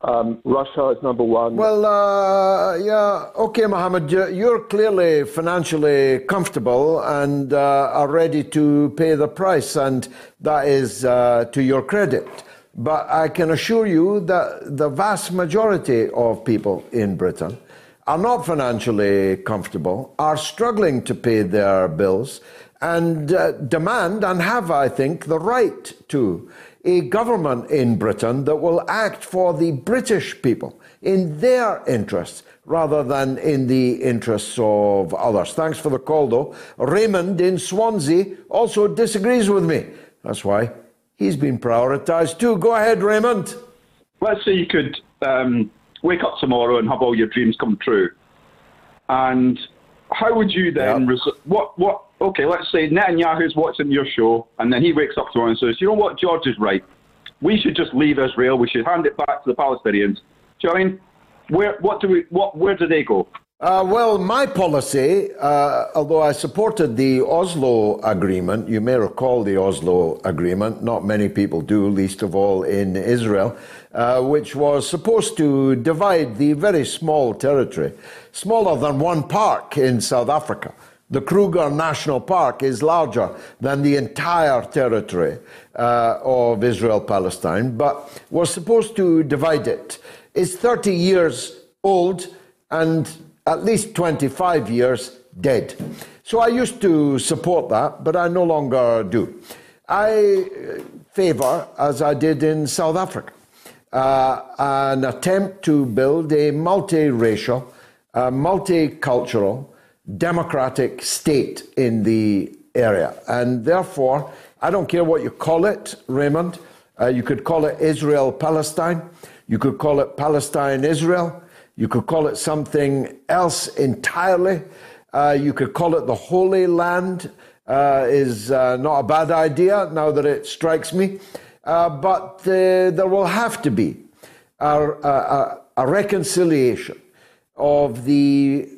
um, Russia is number one. Well, uh, yeah, okay, Mohammed, you're clearly financially comfortable and uh, are ready to pay the price, and that is uh, to your credit. But I can assure you that the vast majority of people in Britain are not financially comfortable, are struggling to pay their bills, and uh, demand and have, I think, the right to a government in Britain that will act for the British people in their interests rather than in the interests of others. Thanks for the call, though. Raymond in Swansea also disagrees with me. That's why he's been prioritised too. Go ahead, Raymond. Let's say you could um, wake up tomorrow and have all your dreams come true. And how would you then, yep. res- what, what, okay, let's say Netanyahu's watching your show and then he wakes up tomorrow and says, you know what, George is right. We should just leave Israel. We should hand it back to the Palestinians. Do you know I mean? Where, what do we, what, where do they go? Uh, well, my policy, uh, although I supported the Oslo Agreement, you may recall the Oslo Agreement, not many people do, least of all in Israel, uh, which was supposed to divide the very small territory, smaller than one park in South Africa. The Kruger National Park is larger than the entire territory uh, of Israel Palestine, but was supposed to divide it. It's 30 years old and at least 25 years dead. So I used to support that, but I no longer do. I favour, as I did in South Africa, uh, an attempt to build a multiracial, uh, multicultural, democratic state in the area. And therefore, I don't care what you call it, Raymond. Uh, you could call it Israel Palestine. You could call it Palestine Israel. You could call it something else entirely. Uh, you could call it the Holy Land, uh, is uh, not a bad idea now that it strikes me. Uh, but there will have to be a, a, a reconciliation of the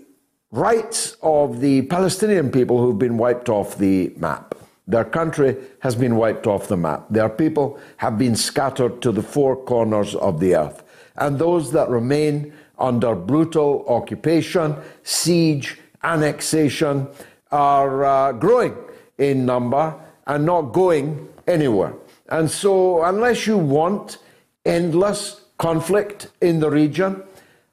rights of the Palestinian people who've been wiped off the map. Their country has been wiped off the map. Their people have been scattered to the four corners of the earth. And those that remain under brutal occupation, siege, annexation are uh, growing in number and not going anywhere. And so, unless you want endless conflict in the region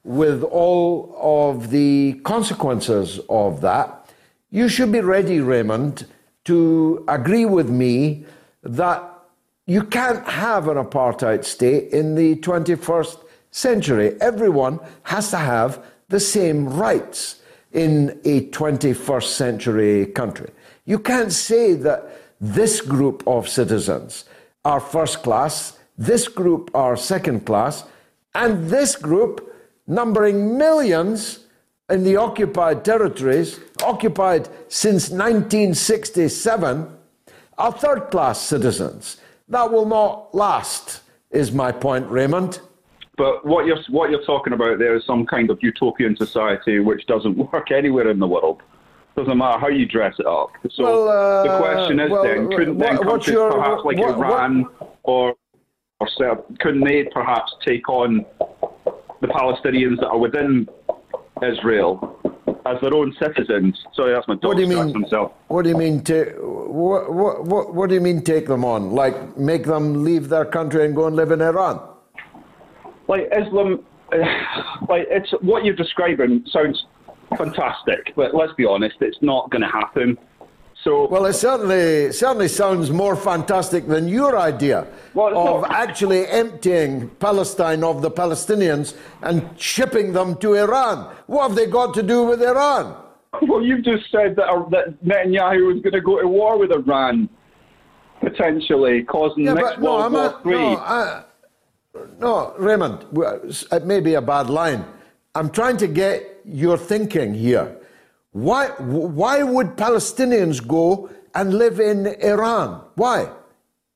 with all of the consequences of that, you should be ready, Raymond, to agree with me that you can't have an apartheid state in the 21st century. Everyone has to have the same rights in a 21st century country. You can't say that this group of citizens are first class, this group are second class, and this group, numbering millions in the occupied territories, occupied since 1967, are third class citizens. That will not last, is my point, Raymond. But what you're what you're talking about there is some kind of utopian society which doesn't work anywhere in the world. Doesn't matter how you dress it up. So well, uh, the question is well, then, couldn't what, then countries your, perhaps like what, Iran or or couldn't they perhaps take on the Palestinians that are within Israel as their own citizens? Sorry, that's my dog what do you mean, himself. What do you mean? Ta- what, what, what, what do you mean take them on? Like make them leave their country and go and live in Iran? like Islam, like it's what you're describing sounds fantastic, but let's be honest, it's not going to happen. So, well, it certainly certainly sounds more fantastic than your idea well, of not... actually emptying Palestine of the Palestinians and shipping them to Iran. What have they got to do with Iran? Well, you've just said that, uh, that Netanyahu was going to go to war with Iran, potentially causing yeah, next no, World War Three. No, I, no, Raymond, it may be a bad line. I'm trying to get your thinking here. Why, why would Palestinians go and live in Iran? Why?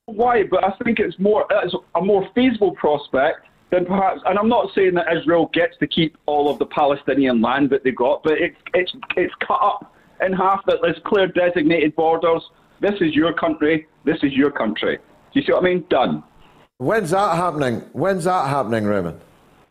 Why? But I think it's more it's a more feasible prospect than perhaps. And I'm not saying that Israel gets to keep all of the Palestinian land that they got, but it's it's it's cut up in half. That there's clear designated borders. This is your country. This is your country. Do you see what I mean? Done. When's that happening? When's that happening, Raymond?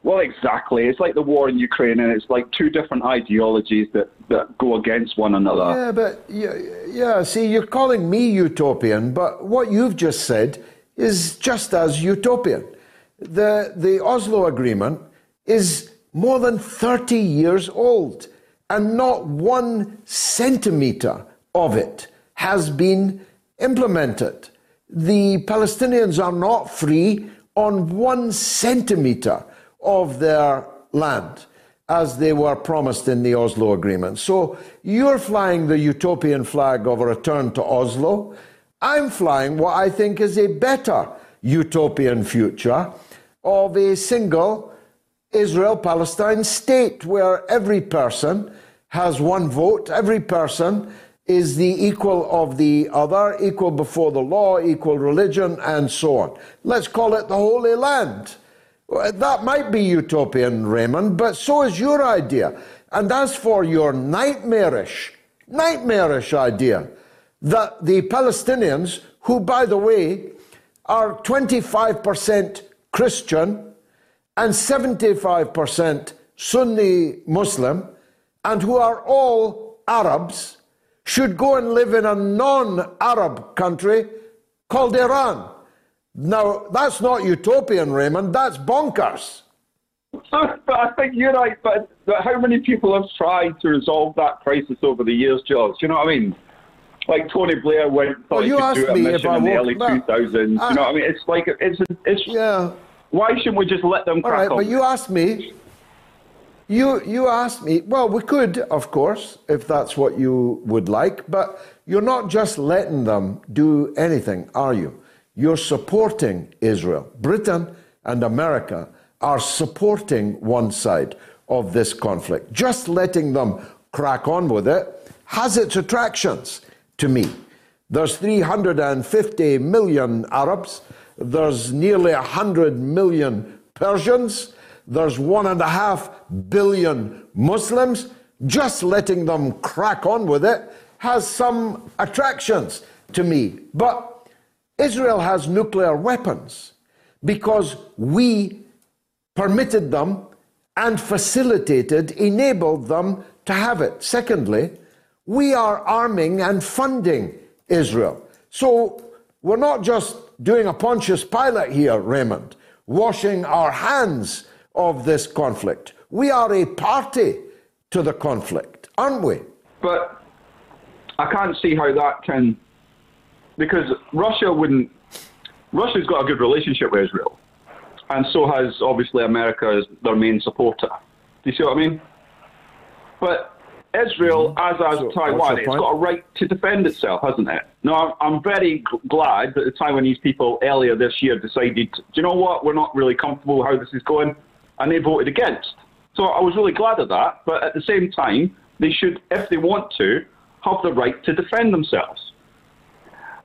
Well, exactly. It's like the war in Ukraine, and it's like two different ideologies that, that go against one another. Yeah, but yeah, yeah. See, you're calling me utopian, but what you've just said is just as utopian. The the Oslo Agreement is more than 30 years old, and not one centimeter of it has been implemented. The Palestinians are not free on one centimeter of their land as they were promised in the Oslo Agreement. So you're flying the utopian flag of a return to Oslo. I'm flying what I think is a better utopian future of a single Israel Palestine state where every person has one vote, every person is the equal of the other, equal before the law, equal religion, and so on. Let's call it the Holy Land. That might be utopian, Raymond, but so is your idea. And as for your nightmarish, nightmarish idea that the Palestinians, who, by the way, are 25% Christian and 75% Sunni Muslim, and who are all Arabs, should go and live in a non Arab country called Iran. Now, that's not utopian, Raymond. That's bonkers. but I think you're right. But, but how many people have tried to resolve that crisis over the years, George? You know what I mean? Like Tony Blair went thought well, you he could do a mission in the early 2000s. You know what I mean? It's like it's it's. Yeah. Why shouldn't we just let them crack All right, on? but you asked me. You you asked me. Well, we could, of course, if that's what you would like. But you're not just letting them do anything, are you? You're supporting Israel. Britain and America are supporting one side of this conflict. Just letting them crack on with it has its attractions to me. There's 350 million Arabs, there's nearly 100 million Persians, there's one and a half billion Muslims. Just letting them crack on with it has some attractions to me. But Israel has nuclear weapons because we permitted them and facilitated, enabled them to have it. Secondly, we are arming and funding Israel. So we're not just doing a Pontius Pilate here, Raymond, washing our hands of this conflict. We are a party to the conflict, aren't we? But I can't see how that can because Russia wouldn't. Russia's got a good relationship with Israel, and so has obviously America as their main supporter. Do you see what I mean? But Israel, mm-hmm. as has so, Taiwan, it's got a right to defend itself, hasn't it? No, I'm, I'm very g- glad that the Taiwanese people earlier this year decided, do you know what, we're not really comfortable with how this is going, and they voted against. So I was really glad of that, but at the same time, they should, if they want to, have the right to defend themselves.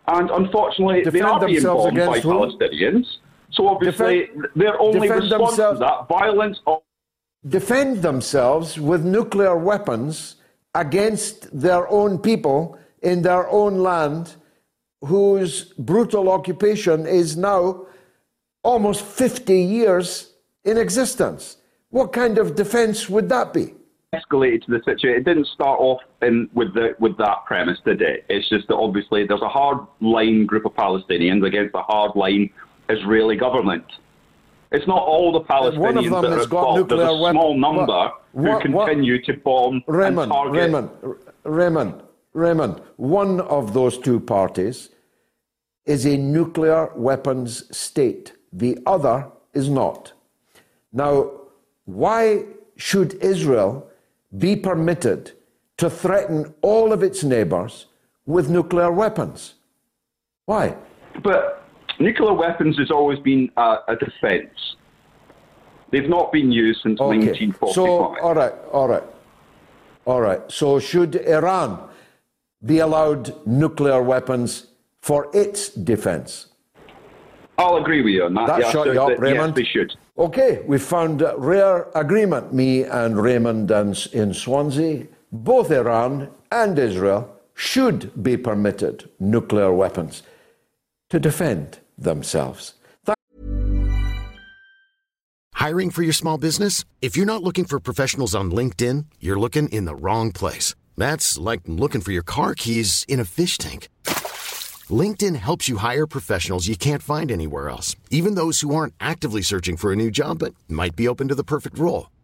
And unfortunately, defend they are being bombed by who? Palestinians. So obviously, defend, their only response to that violence. Of- defend themselves with nuclear weapons against their own people in their own land, whose brutal occupation is now almost 50 years in existence. What kind of defense would that be? escalated to the situation. It didn't start off in, with the, with that premise, did it? It's just that obviously there's a hard line group of Palestinians against a hard line Israeli government. It's not all the Palestinians One of them that has are got involved. There's a small number what- who what- what- continue to bomb Raymond, and target. Raymond, Raymond, Raymond, one of those two parties is a nuclear weapons state. The other is not. Now, why should Israel be permitted to threaten all of its neighbors with nuclear weapons? Why? But nuclear weapons has always been uh, a, a defence. They've not been used since Okay. 1945. So, all right, all right, all right. So, should Iran be allowed nuclear weapons for its defense? I'll agree with you on that. That yeah, shut so you up, that- Raymond. Yes, they should. Okay, we found a rare agreement, me and Raymond and in Swansea. Both Iran and Israel should be permitted nuclear weapons to defend themselves. Hiring for your small business? If you're not looking for professionals on LinkedIn, you're looking in the wrong place. That's like looking for your car keys in a fish tank. LinkedIn helps you hire professionals you can't find anywhere else, even those who aren't actively searching for a new job but might be open to the perfect role.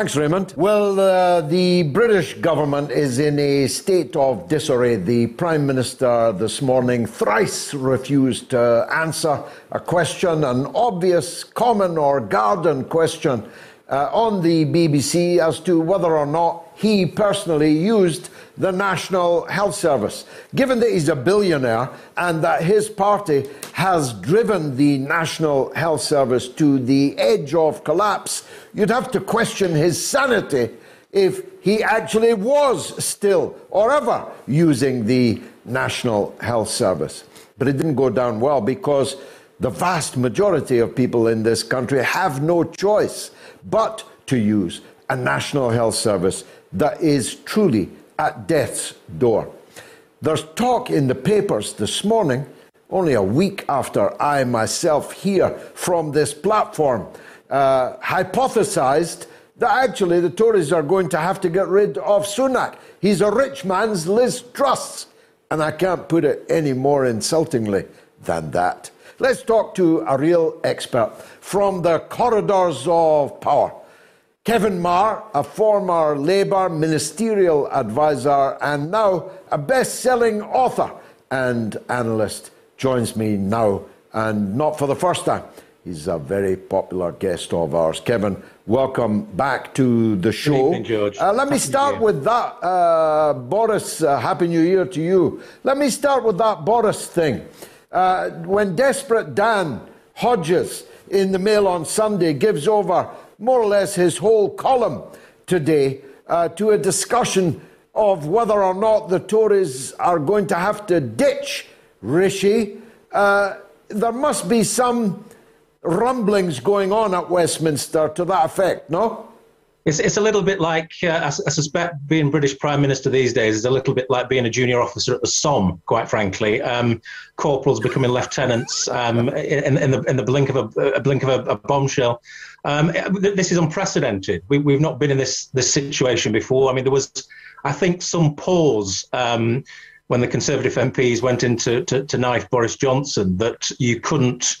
Thanks, Raymond. Well, uh, the British government is in a state of disarray. The Prime Minister this morning thrice refused to answer a question, an obvious common or garden question uh, on the BBC as to whether or not he personally used the National Health Service. Given that he's a billionaire and that his party has driven the National Health Service to the edge of collapse, you'd have to question his sanity if he actually was still or ever using the National Health Service. But it didn't go down well because the vast majority of people in this country have no choice but to use a National Health Service that is truly at death's door. There's talk in the papers this morning, only a week after I myself here from this platform uh, hypothesized that actually the Tories are going to have to get rid of Sunak. He's a rich man's Liz Truss. And I can't put it any more insultingly than that. Let's talk to a real expert from the corridors of power. Kevin Meagher, a former Labour ministerial advisor and now a best selling author and analyst, joins me now, and not for the first time. He's a very popular guest of ours. Kevin, welcome back to the show. evening, George. Uh, let me Happy New start with that, uh, Boris. Uh, Happy New Year to you. Let me start with that Boris thing. Uh, when Desperate Dan Hodges in the Mail on Sunday gives over more or less his whole column today uh, to a discussion of whether or not the Tories are going to have to ditch Rishi, uh, there must be some rumblings going on at Westminster to that effect, no? It's, it's a little bit like, uh, I, I suspect being British Prime Minister these days is a little bit like being a junior officer at the Somme, quite frankly. Um, corporals becoming lieutenants um, in, in, the, in the blink of a, a blink of a, a bombshell. Um, this is unprecedented. We, we've not been in this, this situation before. I mean, there was, I think, some pause um, when the Conservative MPs went into to, to knife Boris Johnson that you couldn't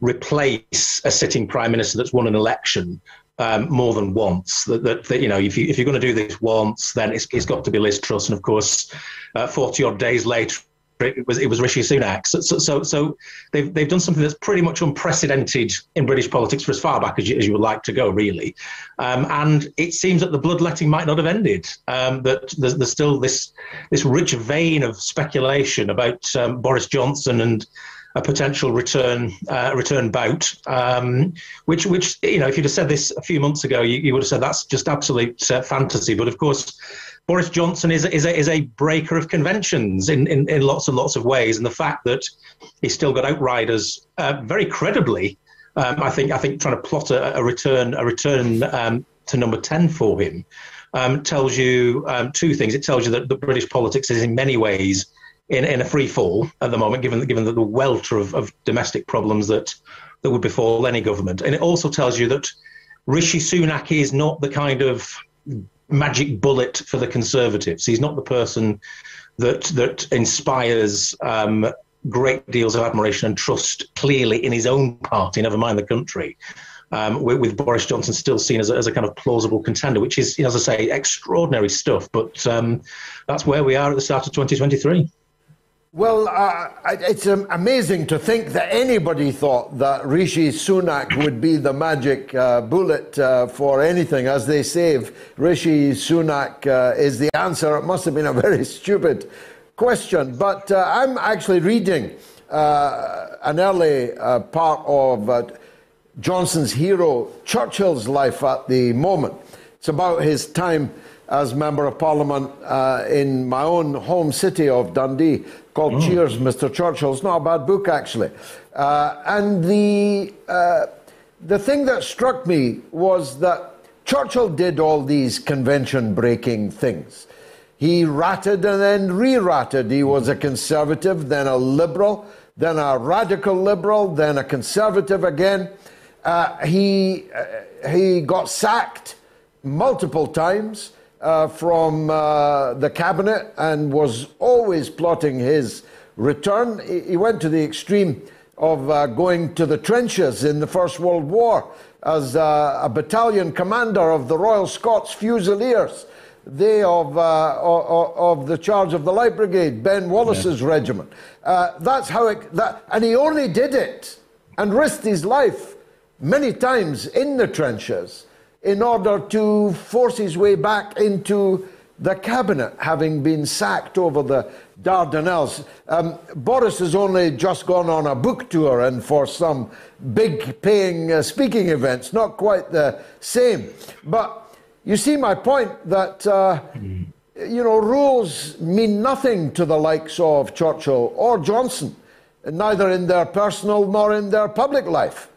replace a sitting prime minister that's won an election um, more than once. That, that, that you know, if you if you're going to do this once, then it's, it's got to be Liz Truss, and of course, forty odd days later. It was it was Rishi Sunak. So, so so so they've they've done something that's pretty much unprecedented in British politics for as far back as you, as you would like to go, really. Um, and it seems that the bloodletting might not have ended. Um, that there's, there's still this this rich vein of speculation about um, Boris Johnson and a potential return uh, return bout, um, which which you know if you'd have said this a few months ago, you, you would have said that's just absolute uh, fantasy. But of course, Boris Johnson is is a, is a breaker of conventions in, in, in lots and lots of ways, and the fact that he's still got outriders uh, very credibly, um, I think I think trying to plot a, a return a return um, to number ten for him um, tells you um, two things. It tells you that the British politics is in many ways in, in a free fall at the moment, given given the welter of, of domestic problems that that would befall any government. And it also tells you that Rishi Sunak is not the kind of magic bullet for the Conservatives. He's not the person that that inspires um, great deals of admiration and trust clearly in his own party, never mind the country. Um, with, with, Boris Johnson still seen as a, as a, kind of plausible contender, which is, as I say, extraordinary stuff. But um, that's where we are at the start of 2023. Well, uh, it's amazing to think that anybody thought that Rishi Sunak would be the magic uh, bullet uh, for anything. As they say, Rishi Sunak uh, is the answer, it must have been a very stupid question. But uh, I'm actually reading uh, an early part of Johnson's hero, Churchill's life at the moment. It's about his time as Member of Parliament uh, in my own home city of Dundee called oh. Cheers, Mr. Churchill. It's not a bad book, actually. Uh, and the, uh, the thing that struck me was that Churchill did all these convention breaking things. He ratted and then re ratted. He was a conservative, then a liberal, then a radical liberal, then a conservative again. Uh, he, uh, he got sacked multiple times uh, from uh, the cabinet and was always plotting his return. He went to the extreme of uh, going to the trenches in the First World War as uh, a battalion commander of the Royal Scots Fusiliers. They of, uh, of, of the charge of the Light Brigade, Ben Wallace's yeah. regiment. Uh, that's how it, that, and he only did it and risked his life many times in the trenches in order to force his way back into the cabinet, having been sacked over the Dardanelles. Um, Boris has only just gone on a book tour and for some big paying uh, speaking events, not quite the same. But you see my point that, uh, you know, rules mean nothing to the likes of Churchill or Johnson, neither in their personal nor in their public life.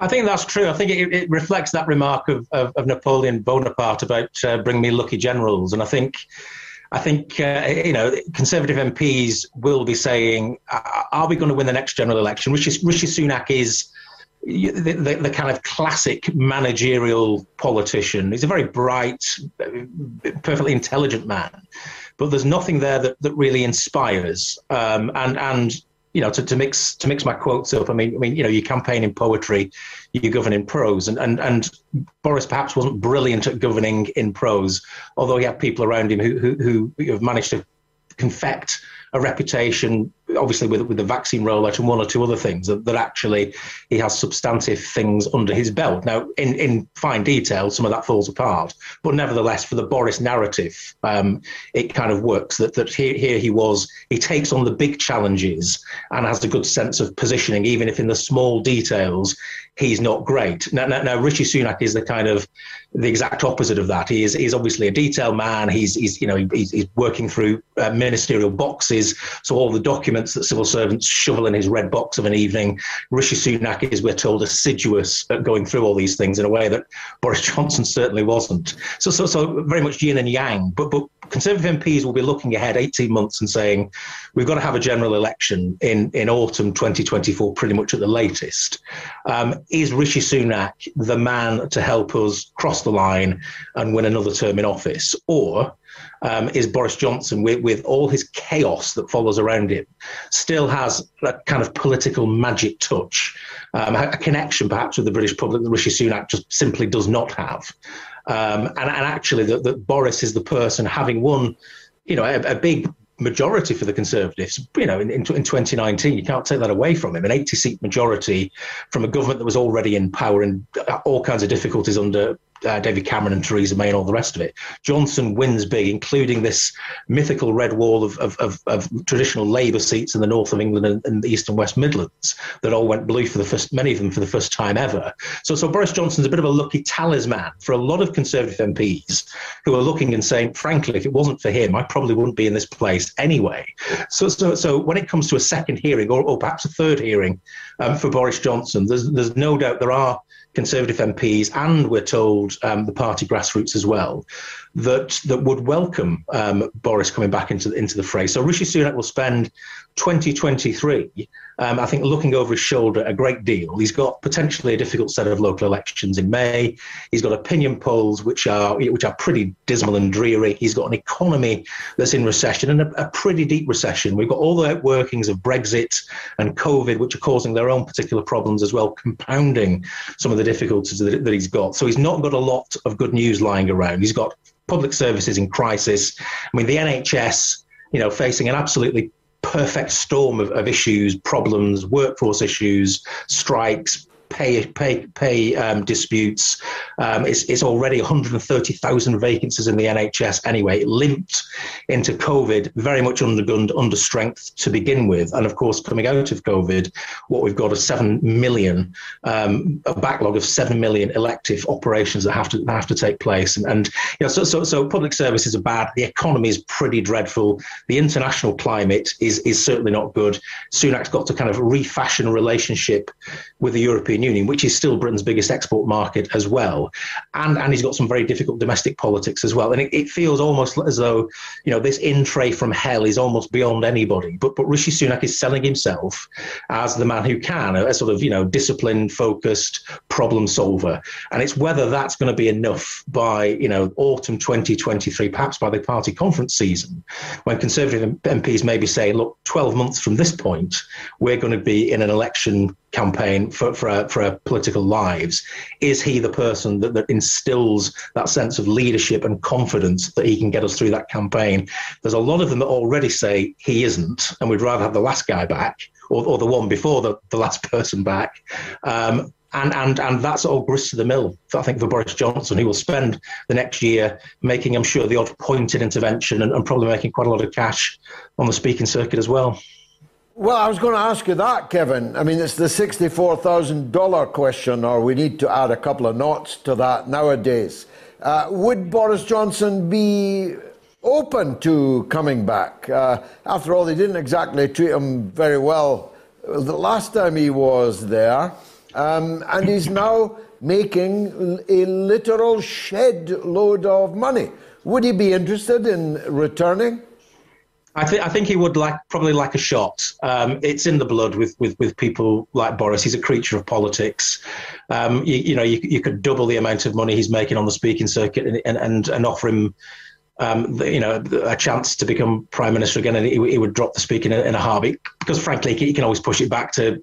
I think that's true. I think it, it reflects that remark of, of, of Napoleon Bonaparte about uh, bring me lucky generals. And I think, I think uh, you know, Conservative MPs will be saying, are we going to win the next general election? Rishi, Rishi Sunak is the, the, the, kind of classic managerial politician. He's a very bright, perfectly intelligent man, but there's nothing there that, that really inspires. Um, and and you know, to, to mix to mix my quotes up. I mean, I mean, you know, you campaign in poetry, you govern in prose, and and and Boris perhaps wasn't brilliant at governing in prose, although he had people around him who who, who have managed to confect a reputation, obviously with with the vaccine rollout and one or two other things that, that actually he has substantive things under his belt. Now, in in fine detail, some of that falls apart, but nevertheless, for the Boris narrative, um, it kind of works. That that here here he was, he takes on the big challenges and has a good sense of positioning, even if in the small details he's not great. Now, now, now Rishi Sunak is the kind of the exact opposite of that. He is he's obviously a detail man. He's he's you know he's, he's working through uh, ministerial boxes, so all the documents that civil servants shovel in his red box of an evening. Rishi Sunak is, we're told, assiduous at going through all these things in a way that Boris Johnson certainly wasn't. So so so very much yin and yang. But but Conservative MPs will be looking ahead 18 months and saying we've got to have a general election in in autumn 2024, pretty much at the latest. Um, is Rishi Sunak the man to help us cross the line and win another term in office? Or um, is Boris Johnson, with, with all his chaos that follows around him, still has a kind of political magic touch, um, a connection perhaps with the British public that Rishi Sunak just simply does not have. Um, and, and, actually, that, that Boris is the person having won, you know, a, a big majority for the Conservatives, you know, in, in, in, 2019. You can't take that away from him. An 80 seat majority from a government that was already in power and all kinds of difficulties under uh, David Cameron and Theresa May and all the rest of it. Johnson wins big, including this mythical red wall of, of, of, of traditional Labour seats in the north of England and, and, the east and west Midlands that all went blue for the first, many of them for the first time ever. So, so Boris Johnson's a bit of a lucky talisman for a lot of Conservative MPs who are looking and saying, frankly, if it wasn't for him, I probably wouldn't be in this place anyway. So, so, so when it comes to a second hearing or, or perhaps a third hearing um, for Boris Johnson, there's, there's no doubt there are Conservative MPs, and we're told um, the party grassroots as well, that that would welcome um, Boris coming back into into the fray. So Rishi Sunak will spend 2023 um, I think, looking over his shoulder a great deal. He's got potentially a difficult set of local elections in May. He's got opinion polls which are which are pretty dismal and dreary. He's got an economy that's in recession and a, a pretty deep recession. We've got all the workings of Brexit and COVID, which are causing their own particular problems as well, compounding some of the difficulties that, that he's got. So he's not got a lot of good news lying around. He's got public services in crisis. I mean, the NHS you know, facing an absolutely perfect storm of, of issues, problems, workforce issues, strikes, pay pay pay um, disputes. Um, it's, it's already 130,000 vacancies in the NHS anyway. Limped into COVID very much undergunned, under strength to begin with, and of course coming out of COVID, what we've got is seven million um, a backlog of seven million elective operations that have to have to take place, and, and you know so, so so public services are bad. The economy is pretty dreadful. The international climate is is certainly not good. Sunak's got to kind of refashion a relationship with the European Union, which is still Britain's biggest export market as well. And, and he's got some very difficult domestic politics as well. And it, it feels almost as though, you know, this in tray from hell is almost beyond anybody. But, but Rishi Sunak is selling himself as the man who can, a, a sort of, you know, disciplined, focused problem solver. And it's whether that's going to be enough by, you know, autumn 2023, perhaps by the party conference season, when Conservative MPs maybe say, look, 12 months from this point, we're going to be in an election campaign for, for, for our political lives? Is he the person that, that instills that sense of leadership and confidence that he can get us through that campaign? There's a lot of them that already say he isn't, and we'd rather have the last guy back or, or the one before the, the last person back. Um, and and and that's all grist to the mill. I think for Boris Johnson, he will spend the next year making, I'm sure, the odd pointed intervention and, and probably making quite a lot of cash on the speaking circuit as well. Well, I was going to ask you that, Kevin. I mean, it's the $64,000 question, or we need to add a couple of knots to that nowadays. Uh, would Boris Johnson be open to coming back? Uh, after all, they didn't exactly treat him very well the last time he was there, um, and he's now making a literal shed load of money. Would he be interested in returning? I think I think he would like probably like a shot. Um, it's in the blood with, with, with people like Boris. He's a creature of politics. Um, you, you, know, you, you could double the amount of money he's making on the speaking circuit and and, and, and offer him. Um, the, you know, a chance to become prime minister again, and he, he would drop the speaking in, in, a heartbeat because, frankly, he can always push it back to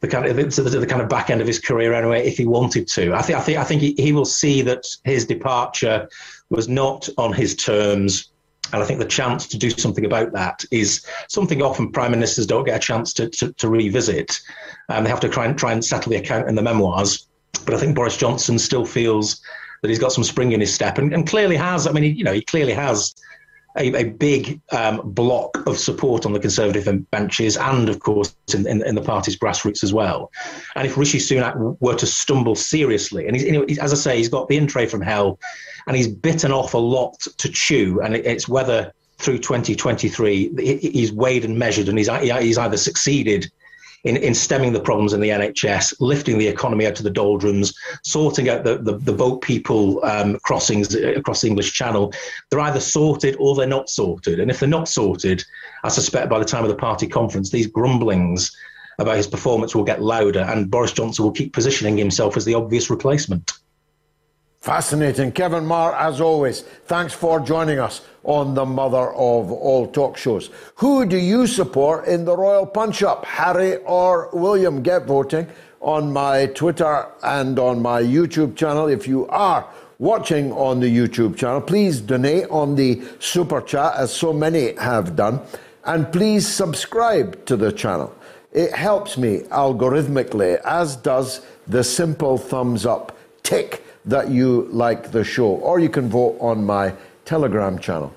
the kind of the, the, kind of back end of his career anyway, if he wanted to. I think I think I think he, he will see that his departure was not on his terms and I think the chance to do something about that is something often prime ministers don't get a chance to, to, to revisit. Um, they have to try and, try and settle the account in the memoirs. But I think Boris Johnson still feels that he's got some spring in his step and, and clearly has. I mean, he, you know, he clearly has a, a big um, block of support on the Conservative benches and, of course, in, in, in, the party's grassroots as well. And if Rishi Sunak were to stumble seriously, and he's, as I say, he's got the in tray from hell and he's bitten off a lot to chew, and it's whether through 2023 he's weighed and measured and he's, he's either succeeded in, in stemming the problems in the NHS, lifting the economy out of the doldrums, sorting out the, the, the boat people um, crossings across the English Channel. They're either sorted or they're not sorted. And if they're not sorted, I suspect by the time of the party conference, these grumblings about his performance will get louder and Boris Johnson will keep positioning himself as the obvious replacement. Fascinating. Kevin Meagher, as always, thanks for joining us on the mother of all talk shows. Who do you support in the Royal Punch Up, Harry or William? Get voting on my Twitter and on my YouTube channel. If you are watching on the YouTube channel, please donate on the super chat, as so many have done, and please subscribe to the channel. It helps me algorithmically, as does the simple thumbs up tick that you like the show. Or you can vote on my Telegram channel,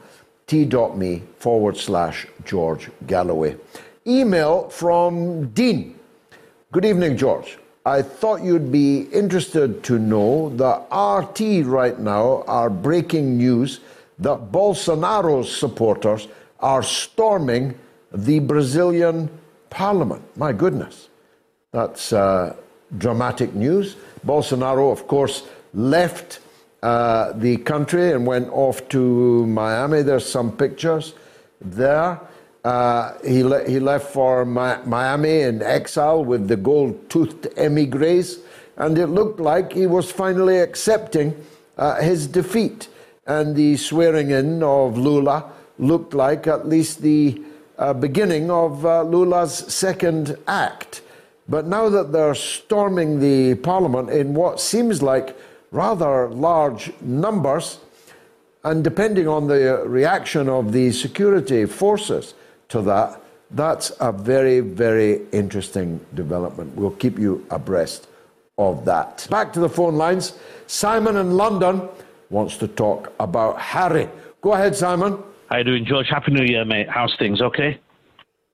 t.me forward slash George Galloway. Email from Dean. Good evening, George. I thought you'd be interested to know that RT right now are breaking news that Bolsonaro's supporters are storming the Brazilian parliament. My goodness, that's uh, dramatic news. Bolsonaro, of course, left uh, the country and went off to Miami. There's some pictures there. Uh, he, le- he left for Mi- Miami in exile with the gold toothed emigres, and it looked like he was finally accepting uh, his defeat. And the swearing in of Lula looked like at least the uh, beginning of uh, Lula's second act. But now that they're storming the parliament in what seems like rather large numbers, and depending on the uh, reaction of the security forces to that, that's a very, very interesting development. We'll keep you abreast of that. Back to the phone lines. Simon in London wants to talk about Harry. Go ahead, Simon. How you doing, George? Happy New Year, mate. How's things? Okay.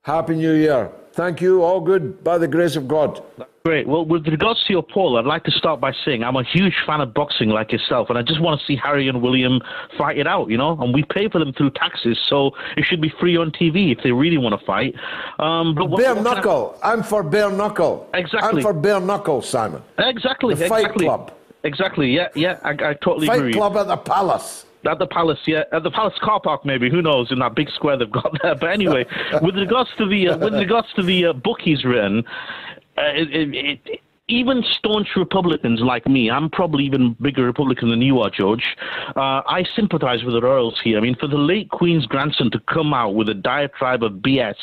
Happy New Year. Thank you. All good by the grace of God. Great. Well, with regards to your poll, I'd like to start by saying I'm a huge fan of boxing like yourself, and I just want to see Harry and William fight it out, you know? And we pay for them through taxes, so it should be free on TV if they really want to fight. Um, but what, bare what knuckle. I... am for bare knuckle. Exactly. I'm for bare knuckle, Simon. Exactly. The exactly. Club. Exactly. Yeah, yeah. I, I totally Fight agree. Fight Club at the Palace. At the Palace, yeah, at the Palace car park, maybe. Who knows? In that big square they've got there. But anyway, with regards to the uh, with regards to the uh, book he's written, it, it, it, even staunch Republicans like me, I'm probably even bigger Republican than you are, George. Uh, I sympathize with the royals here. I mean, for the late Queen's grandson to come out with a diatribe of BS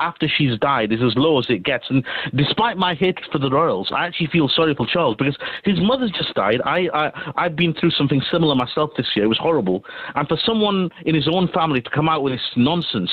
after she's died is as low as it gets. And despite my hatred for the royals, I actually feel sorry for Charles because his mother's just died. I, I, I've been through something similar myself this year. It was horrible. And for someone in his own family to come out with this nonsense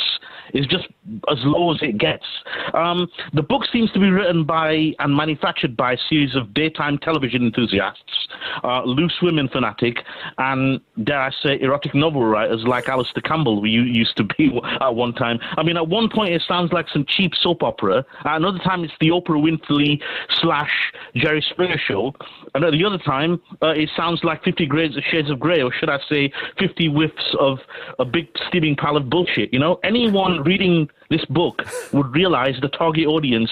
is just as low as it gets. Um, the book seems to be written by and manufactured by a series of daytime television enthusiasts, uh, loose women fanatic, and dare I say, erotic novel writers like Alastair Campbell, who used to be at one time. I mean, at one point it sounds like some cheap soap opera. At another time it's the Oprah Winfrey slash Jerry Springer show. And at the other time uh, it sounds like 50 grades Shades of Grey, or should I say 50 whiffs of a big steaming pile of bullshit. You know, anyone reading this book would realize the target audience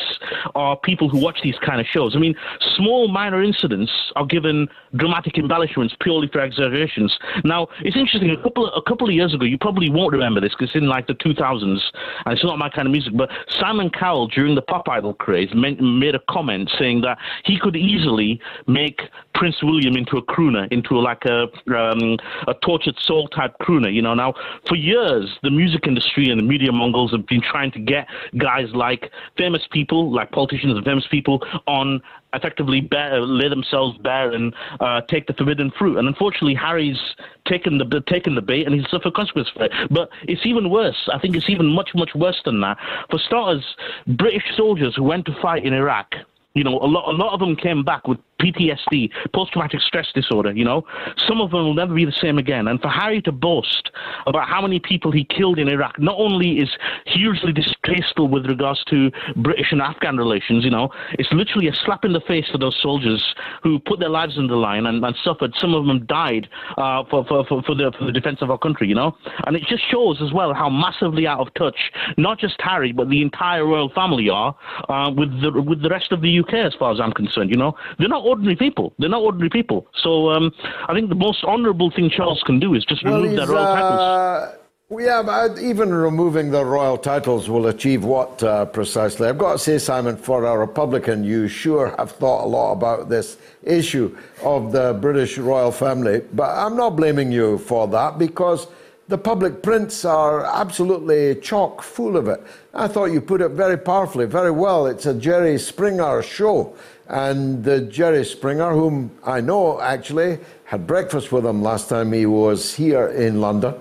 are people who watch these kind of shows. I mean, small minor incidents are given dramatic embellishments purely for exaggerations. Now, it's interesting. A couple of, a couple of years ago, you probably won't remember this because in like the 2000s, and it's not my kind of music. But Simon Cowell, during the pop idol craze, made a comment saying that he could easily make Prince William into a crooner, into like a um, a tortured soul type crooner. You know, now for years the music industry and the media mongols have been trying to get guys like famous people, like politicians and famous people, on effectively bear, lay themselves bare and uh, take the forbidden fruit. And unfortunately, Harry's taken the taken the bait and he's suffered consequences for it. But it's even worse. I think it's even much much worse than that. For starters, British soldiers who went to fight in Iraq. You know, a lot, a lot of them came back with PTSD, post traumatic stress disorder, you know. Some of them will never be the same again. And for Harry to boast about how many people he killed in Iraq not only is hugely distasteful with regards to British and Afghan relations, you know, it's literally a slap in the face for those soldiers who put their lives on the line and, and suffered. Some of them died uh, for, for, for, for, the, for the defense of our country, you know. And it just shows as well how massively out of touch, not just Harry, but the entire royal family are uh, with, the, with the rest of the UK, as far as I'm concerned, you know. They're not ordinary people. They're not ordinary people. So um, I think the most honourable thing Charles can do is just well, remove their royal uh, titles. Yeah, but even removing the royal titles will achieve what uh, precisely? I've got to say, Simon, for a Republican, you sure have thought a lot about this issue of the British royal family. But I'm not blaming you for that because the public prints are absolutely chock full of it. I thought you put it very powerfully, very well. It's a Jerry Springer show. And the Jerry Springer, whom I know actually, had breakfast with him last time he was here in London.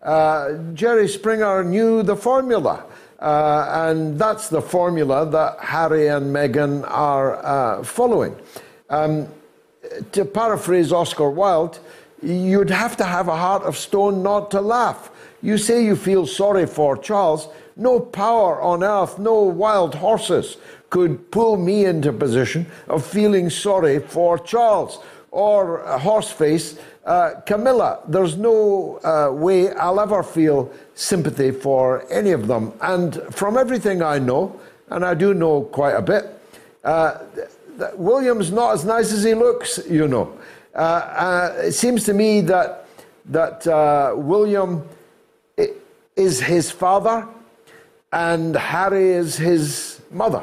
Uh, Jerry Springer knew the formula. Uh, and that's the formula that Harry and Meghan are uh, following. Um, to paraphrase Oscar Wilde, you'd have to have a heart of stone not to laugh. You say you feel sorry for Charles. No power on earth, no wild horses could pull me into a position of feeling sorry for Charles or Horseface uh, Camilla. There's no uh, way I'll ever feel sympathy for any of them. And from everything I know, and I do know quite a bit, uh, William's not as nice as he looks, you know. Uh, uh, it seems to me that, that uh, William is his father and Harry is his mother.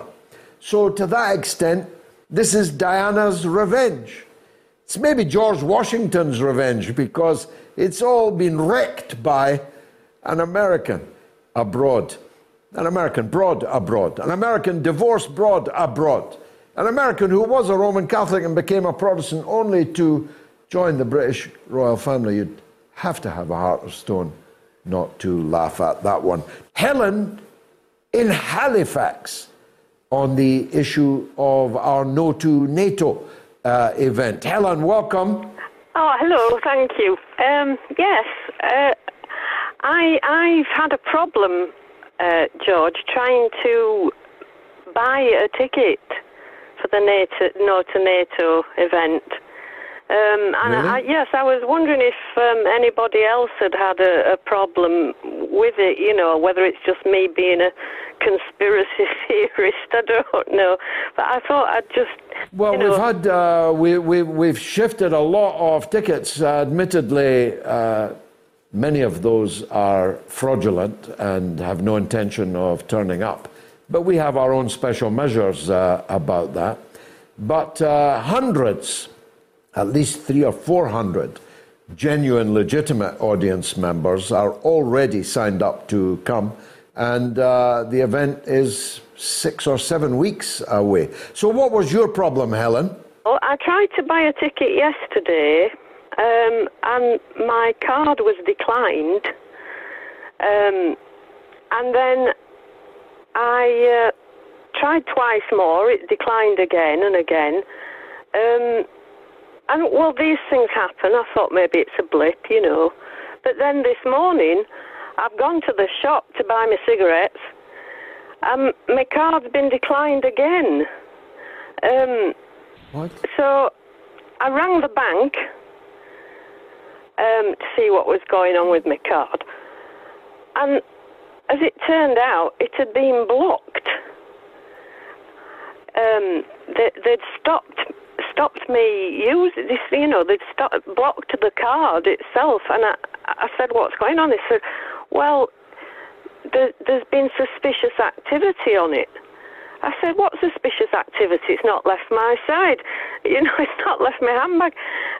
So, to that extent, this is Diana's revenge. It's maybe George Washington's revenge because it's all been wrecked by an American abroad, an American broad abroad, an American divorced broad abroad, an American who was a Roman Catholic and became a Protestant only to join the British royal family. You'd have to have a heart of stone not to laugh at that one. Helen in Halifax on the issue of our No to NATO uh, event. Helen, welcome. Oh, hello, thank you. Um, yes, uh, I, I've had a problem, uh, George, trying to buy a ticket for the NATO, No to NATO event. Um, and Really? I, yes, I was wondering if um, anybody else had had a, a problem with it, you know, whether it's just me being a conspiracy theorist, I don't know. But I thought I'd just. Well, you know, we've had uh, we, we we've shifted a lot of tickets. Uh, admittedly, uh, many of those are fraudulent and have no intention of turning up. But we have our own special measures uh, about that. But uh, hundreds, at least three or four hundred, genuine, legitimate audience members are already signed up to come, and uh, the event is six or seven weeks away. So, what was your problem, Helen? Well, I tried to buy a ticket yesterday, um, and my card was declined. Um, and then I uh, tried twice more. It declined again and again. Um, and well, these things happen. I thought maybe it's a blip, you know. But then this morning, I've gone to the shop to buy my cigarettes. Um, my card's been declined again. Um, What? so I rang the bank um, to see what was going on with my card. And as it turned out, it had been blocked. Um, they, they'd stopped stopped me using this. You know, they'd stopped, blocked the card itself. And I, I said, "What's going on?" They said, "Well, there, there's been suspicious activity on it." I said, "What suspicious activity? It's not left my side. You know, it's not left my handbag."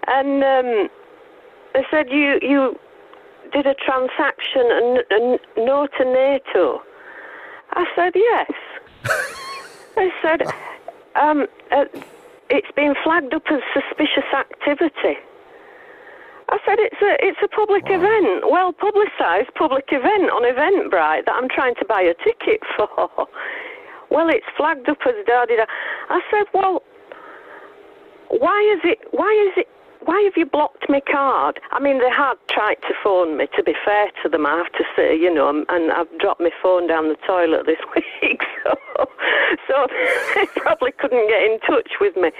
And um, they said, "You you did a transaction and, and no to NATO." I said, "Yes." they said, um, uh, "It's been flagged up as suspicious activity." I said, "It's a it's a public event, well publicised public event on Eventbrite that I'm trying to buy a ticket for." Well, it's flagged up as da da da. I said, "Well, why is it? Why is it? Why have you blocked my card? I mean, they had tried to phone me. To be fair to them, I have to say, you know, and- I've dropped my phone down the toilet this week, so so they probably couldn't get in touch with me.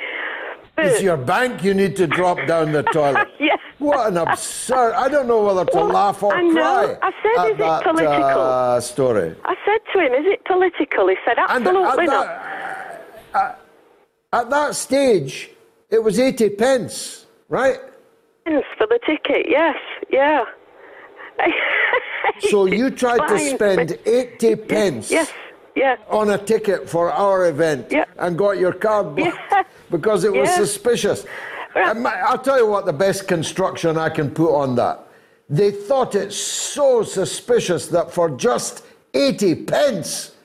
It's your bank you need to drop down the toilet. Yes. What an absurd. I don't know whether to Well, laugh or I know. cry. I said, at is it political? Uh, story. I said to him, "Is it political?" He said, "Absolutely at not." that, at that stage, it was 80 pence, right? For the ticket, yes, yeah. So you tried to spend 80 pence Yes, yeah. on a ticket for our event Yeah. and got your card blocked Yeah. because it was Yeah. suspicious. Right. I'll tell you what the best construction I can put on that. They thought it so suspicious that for just 80 pence,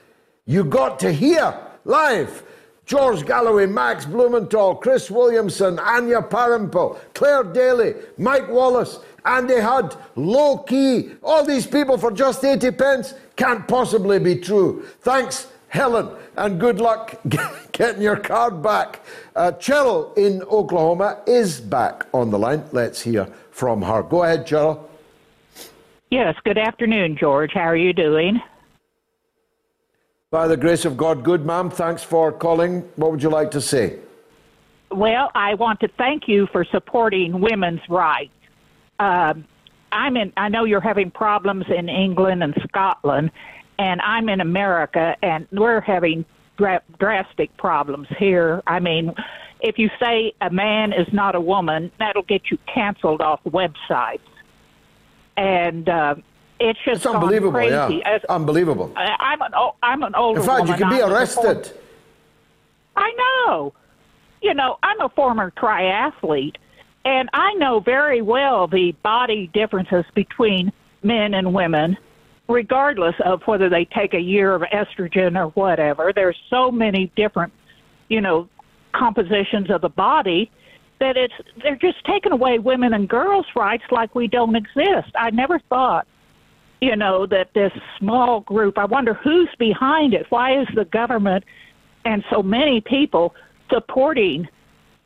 you got to hear live George Galloway, Max Blumenthal, Chris Williamson, Anya Parampil, Claire Daly, Mick Wallace, Andy Hudd, Lowkey, all these people for just 80 pence can't possibly be true. Thanks Helen, and good luck getting your card back. Uh, Cheryl in Oklahoma is back on the line. Let's hear from her. Go ahead, Cheryl. Yes, good afternoon, George. How are you doing? By the grace of God, good, ma'am. Thanks for calling. What would you like to say? Well, I want to thank you for supporting women's rights. Um, I'm in. I know you're having problems in England and Scotland, and I'm in America, and we're having dra- drastic problems here. I mean, if you say a man is not a woman, that'll get you canceled off websites, and uh, it's just it's unbelievable. crazy. Yeah, As, unbelievable. I, I'm an I'm an older In fact, woman. you could be I'm arrested. I know. You know, I'm a former triathlete, and I know very well the body differences between men and women, regardless of whether they take a year of estrogen or whatever. There's so many different, you know, compositions of the body that it's they're just taking away women and girls' rights like we don't exist. I never thought, you know, that this small group. I wonder who's behind it. Why is the government and so many people supporting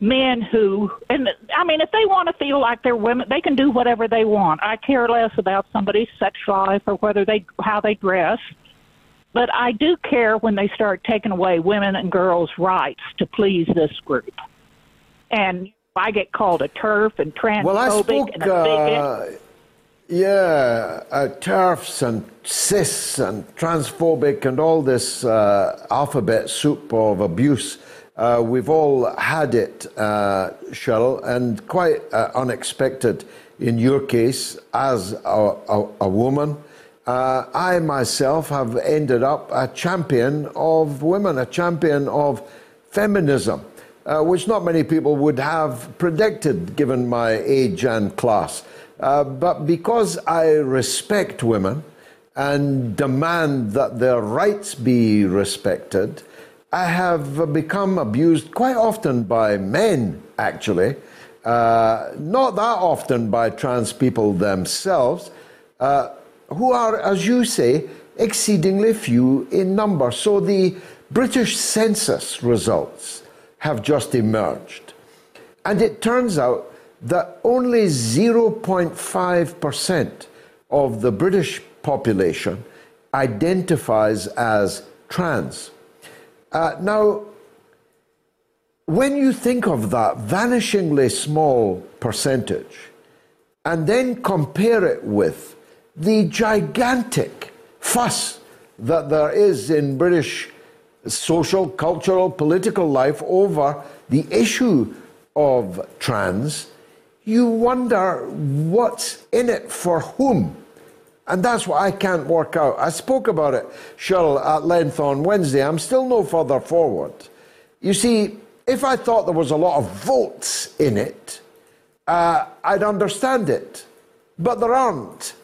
men who and I mean if they want to feel like they're women they can do whatever they want. I care less about somebody's sex life or whether they how they dress. But I do care when they start taking away women and girls' rights to please this group. And I get called a turf and transphobic Well, I spoke, and a bigot. uh, yeah, uh, and cis and transphobic and all this uh, alphabet soup of abuse. Uh, we've all had it, uh, Cheryl, and quite uh, unexpected in your case as a, a, a woman. Uh, I myself have ended up a champion of women, a champion of feminism, which not many people would have predicted given my age and class. Uh, but because I respect women and demand that their rights be respected, I have become abused quite often by men, actually. Uh, not that often by trans people themselves, uh, who are, as you say, exceedingly few in number. So the British census results have just emerged. And it turns out that only 0.5% of the British population identifies as trans. Uh, now, when you think of that vanishingly small percentage and then compare it with the gigantic fuss that there is in British social, cultural, political life over the issue of trans, you wonder what's in it for whom. And that's what I can't work out. I spoke about it, Cheryl, at length on Wednesday. I'm still no further forward. You see, if I thought there was a lot of votes in it, uh, I'd understand it. But there aren't.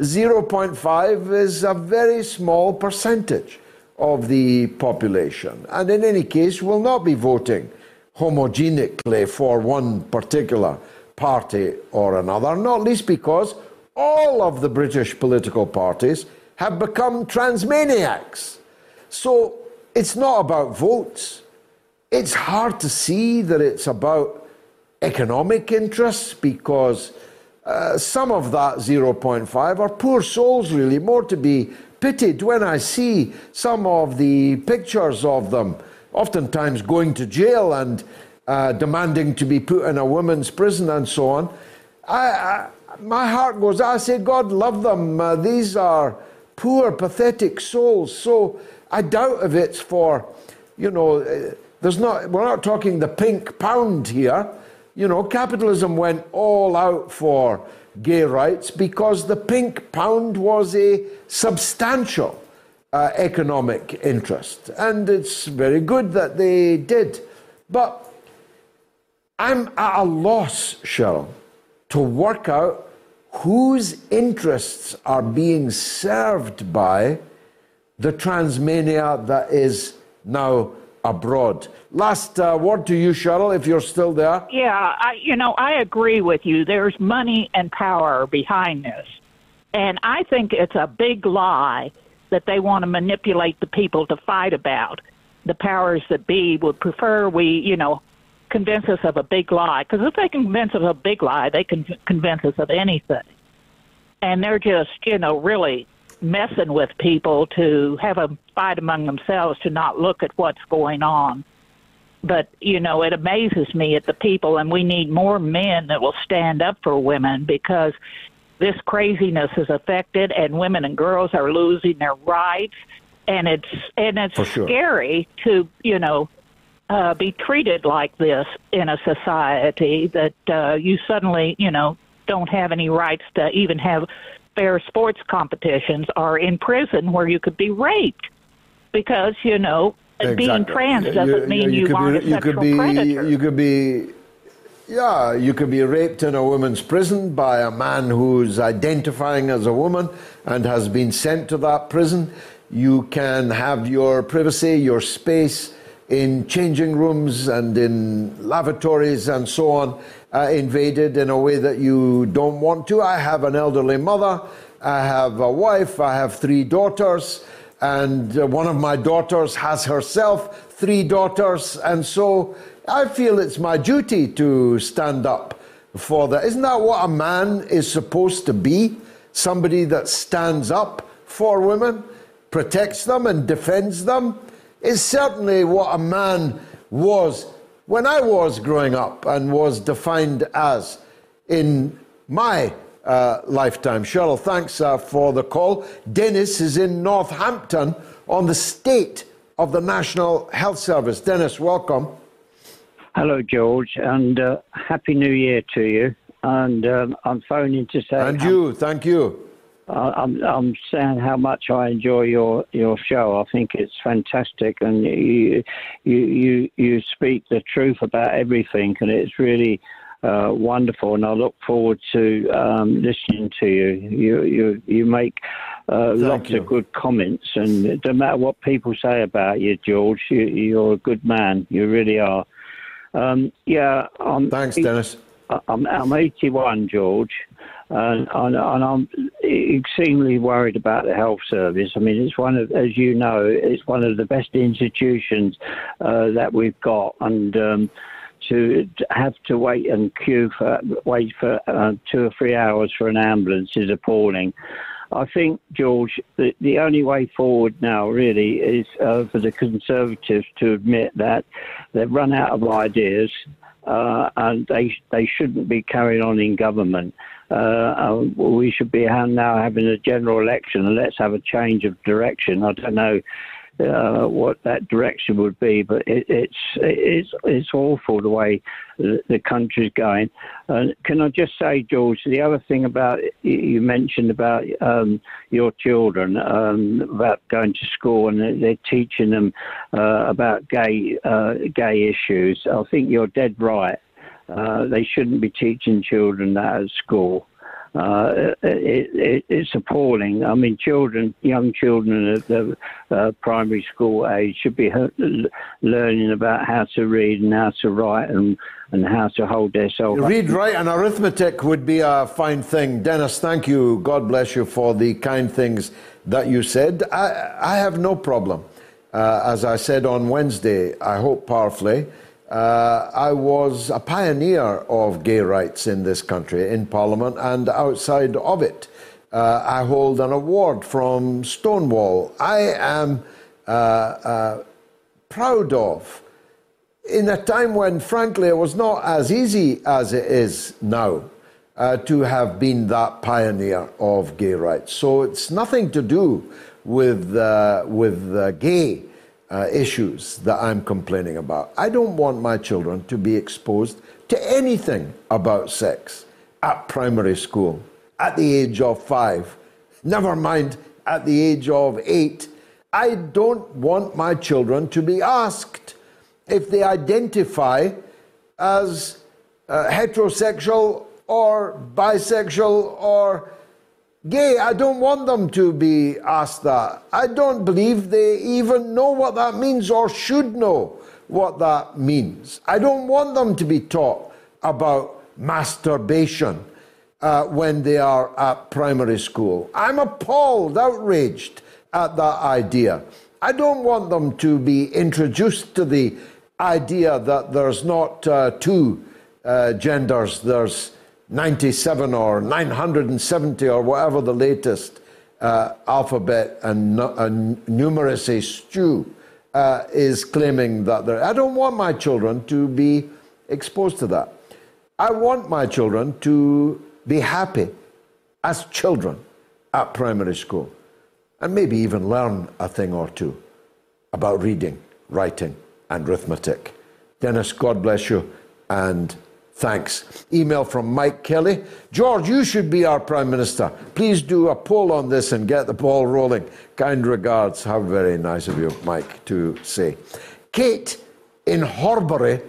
0.5 is a very small percentage of the population. And in any case, will not be voting homogenically for one particular party or another, not least because all of the British political parties have become transmaniacs. So it's not about votes. It's hard to see that it's about economic interests because uh, some of that 0.5 are poor souls, really, more to be pitied when I see some of the pictures of them, oftentimes going to jail and uh, demanding to be put in a women's prison and so on. I, I, my heart goes, I say, God love them. Uh, these are poor, pathetic souls. So I doubt if it's for, you know, uh, there's not, we're not talking the pink pound here. You know, capitalism went all out for gay rights because the pink pound was a substantial uh, economic interest. And it's very good that they did. But I'm at a loss, Cheryl, to work out whose interests are being served by the transmania that is now abroad. Last uh, word to you, Cheryl, if you're still there. Yeah, I, you know, I agree with you. There's money and power behind this. And I think it's a big lie that they want to manipulate the people to fight about. The powers that be would prefer we, you know, convince us of a big lie. Because if they can convince us of a big lie, they can convince us of anything. And they're just, you know, really messing with people to have a fight among themselves to not look at what's going on. But, you know, it amazes me at the people, and we need more men that will stand up for women because this craziness is affected, and women and girls are losing their rights. And it's and it's sure. scary to you know uh, be treated like this in a society that uh, you suddenly, you know, don't have any rights to even have fair sports competitions or in prison where you could be raped because, you know, being trans doesn't mean you, could aren't be, a you sexual could be, predator. You could be, yeah, you could be raped in a woman's prison by a man who's identifying as a woman and has been sent to that prison. You can have your privacy, your space in changing rooms and in lavatories and so on uh, invaded in a way that you don't want to. I have an elderly mother, I have a wife, I have three daughters and uh, one of my daughters has herself three daughters, and so I feel it's my duty to stand up for that. Isn't that what a man is supposed to be? Somebody that stands up for women, protects them, and defends them? Is certainly what a man was when I was growing up and was defined as in my uh, lifetime. Cheryl, thanks uh, for the call. Dennis is in Northampton on the state of the National Health Service. Dennis, welcome. Hello, George, and uh, Happy New Year to you. And um, I'm phoning to say. And you, thank you. I- I'm I'm saying how much I enjoy your, your show. I think it's fantastic, and you you you you speak the truth about everything, and it's really uh, wonderful. And I look forward to um, listening to you. You you you make uh, lots you. of good comments, and it doesn't matter what people say about you, George. You, you're a good man. You really are. Um, yeah. I'm, Thanks, Dennis. I'm, I'm 81, George, and, and, and I'm extremely worried about the health service. I mean, it's one of, as you know, it's one of the best institutions uh, that we've got, and um, to have to wait and queue for wait for uh, two or three hours for an ambulance is appalling. I think, George, the, the only way forward now really is uh, for the Conservatives to admit that they've run out of ideas uh, and they they shouldn't be carrying on in government. Uh, uh, we should be now having a general election and let's have a change of direction. I don't know uh, what that direction would be, but it, it's it's it's awful the way the, country's going. Can I just say, George, the other thing about you- mentioned about um, your children um, about going to school and they're- they're teaching them uh, about gay uh, gay issues. I think you're dead right. Uh, they shouldn't be teaching children that at school. Uh, it, it, it's appalling. I mean, children, young children at the uh, primary school age should be learning about how to read and how to write and, and how to hold themselves. Read, write, and arithmetic would be a fine thing. Dennis, thank you. God bless you for the kind things that you said. I, I have no problem. Uh, as I said on Wednesday, I hope powerfully, uh, I was a pioneer of gay rights in this country, in Parliament and outside of it. Uh, I hold an award from Stonewall. I am uh, uh, proud of in a time when, frankly, it was not as easy as it is now uh, to have been that pioneer of gay rights. So it's nothing to do with, uh, with gay uh, issues that I'm complaining about. I don't want my children to be exposed to anything about sex at primary school, at the age of five, never mind at the age of eight. I don't want my children to be asked if they identify as uh, heterosexual or bisexual or gay. I don't want them to be asked that. I don't believe they even know what that means or should know what that means. I don't want them to be taught about masturbation uh, when they are at primary school. I'm appalled, outraged at that idea. I don't want them to be introduced to the idea that there's not uh, two uh, genders, there's 97 or 970 or whatever the latest uh, alphabet and, and numeracy stew uh, is claiming that there. I don't want my children to be exposed to that. I want my children to be happy as children at primary school and maybe even learn a thing or two about reading, writing, and arithmetic. Dennis, God bless you and thanks. Email from Mike Kelly. George, you should be our Prime Minister. Please do a poll on this and get the ball rolling. Kind regards. How very nice of you, Mike, to say. Kate in Horbury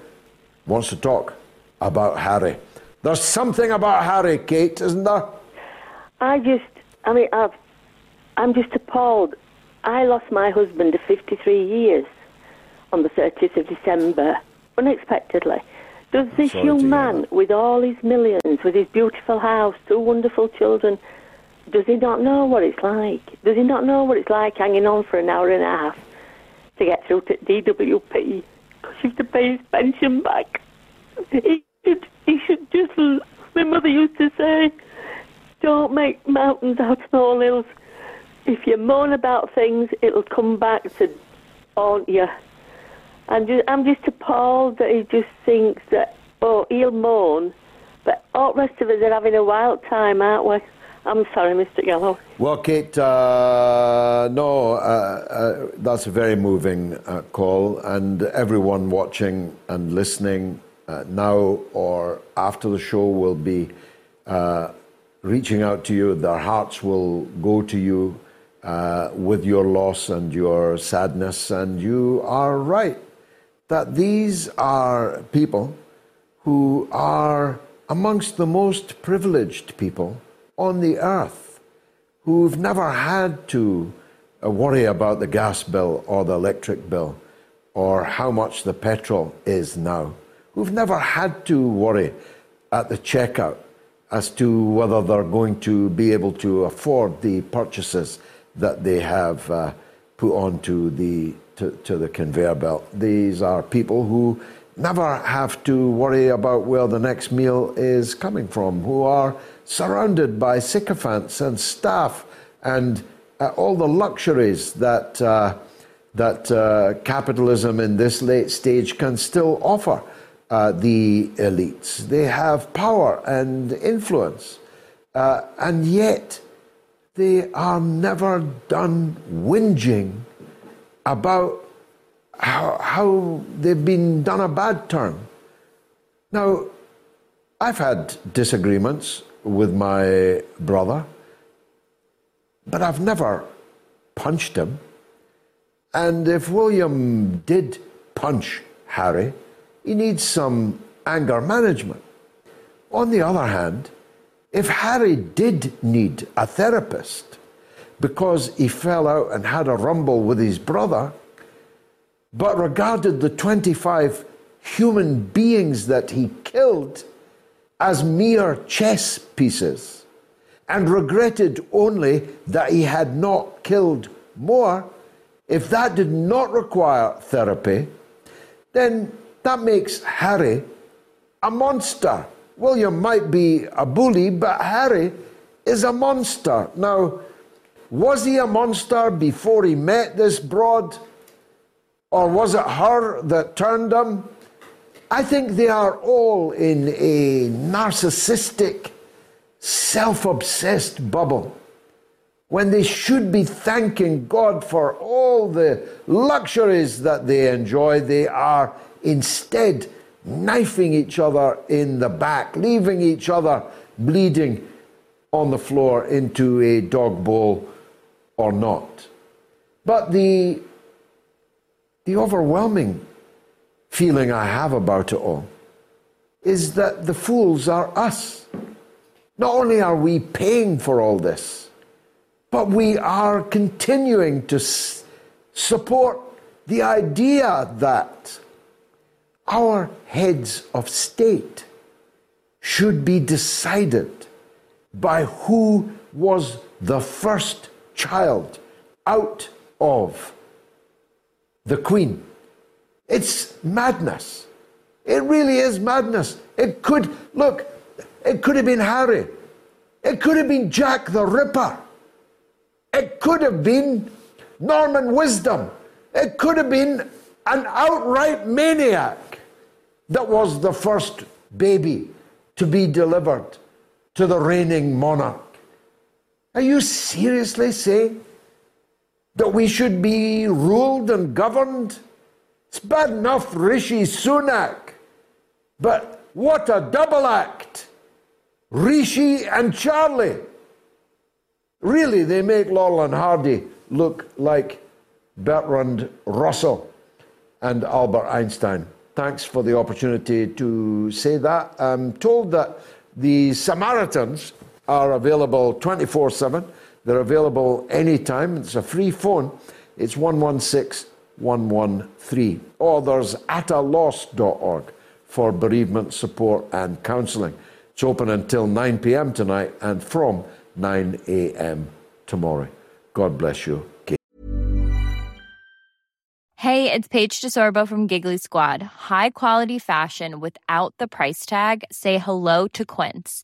wants to talk about Harry. There's something about Harry, Kate, isn't there? I just, I mean, I've, I'm just appalled. I lost my husband of 53 years on the 30th of December, unexpectedly. Does this Sorry young man, with all his millions, with his beautiful house, two wonderful children, does he not know what it's like? Does he not know what it's like hanging on for an hour and a half to get through to DWP? Because you have to pay his pension back. He should, he should just, my mother used to say, don't make mountains out of molehills. If you moan about things, it'll come back to haunt you. I'm just, I'm just appalled that he just thinks that, oh, he'll moan, but all the rest of us are having a wild time, aren't we? I'm sorry, Mr. Gallo. Well, Kate, uh, no, uh, uh, that's a very moving uh, call, and everyone watching and listening uh, now or after the show will be uh, reaching out to you. Their hearts will go to you with your loss and your sadness, and you are right that these are people who are amongst the most privileged people on the earth, who've never had to uh, worry about the gas bill or the electric bill or how much the petrol is now, who've never had to worry at the checkout as to whether they're going to be able to afford the purchases that they have uh, put onto the to, to the conveyor belt. These are people who never have to worry about where the next meal is coming from, who are surrounded by sycophants and staff and uh, all the luxuries that, uh, that uh, capitalism in this late stage can still offer uh, the elites. They have power and influence, uh, and yet they are never done whinging about how, how they've been done a bad turn. Now, I've had disagreements with my brother, but I've never punched him. And if William did punch Harry, he needs some anger management. On the other hand, if Harry did need a therapist, because he fell out and had a rumble with his brother, but regarded the 25 human beings that he killed as mere chess pieces, and regretted only that he had not killed more, if that did not require therapy, then that makes Harry a monster. William might be a bully, but Harry is a monster. Now, was he a monster before he met this broad? Or was it her that turned him? I think they are all in a narcissistic, self obsessed bubble when they should be thanking God for all the luxuries that they enjoy. They are instead knifing each other in the back, leaving each other bleeding on the floor into a dog bowl or not. But the, the overwhelming feeling I have about it all is that the fools are us. Not only are we paying for all this, but we are continuing to s- support the idea that our heads of state should be decided by who was the first child out of the Queen. It's madness. It really is madness. It could, look, it could have been Harry. It could have been Jack the Ripper. It could have been Norman Wisdom. It could have been an outright maniac that was the first baby to be delivered to the reigning monarch. Are you seriously saying that we should be ruled and governed? It's bad enough Rishi Sunak, but what a double act! Rishi and Charlie. Really, they make Laurel and Hardy look like Bertrand Russell and Albert Einstein. Thanks for the opportunity to say that. I'm told that the Samaritans are available 24 7. They're available anytime. It's a free phone. It's 116 113. Or there's ataloss.org for bereavement support and counselling. It's open until 9 p.m. tonight and from 9 a.m. tomorrow. God bless you. Hey, it's Paige DeSorbo from Giggly Squad. High quality fashion without the price tag? Say hello to Quince.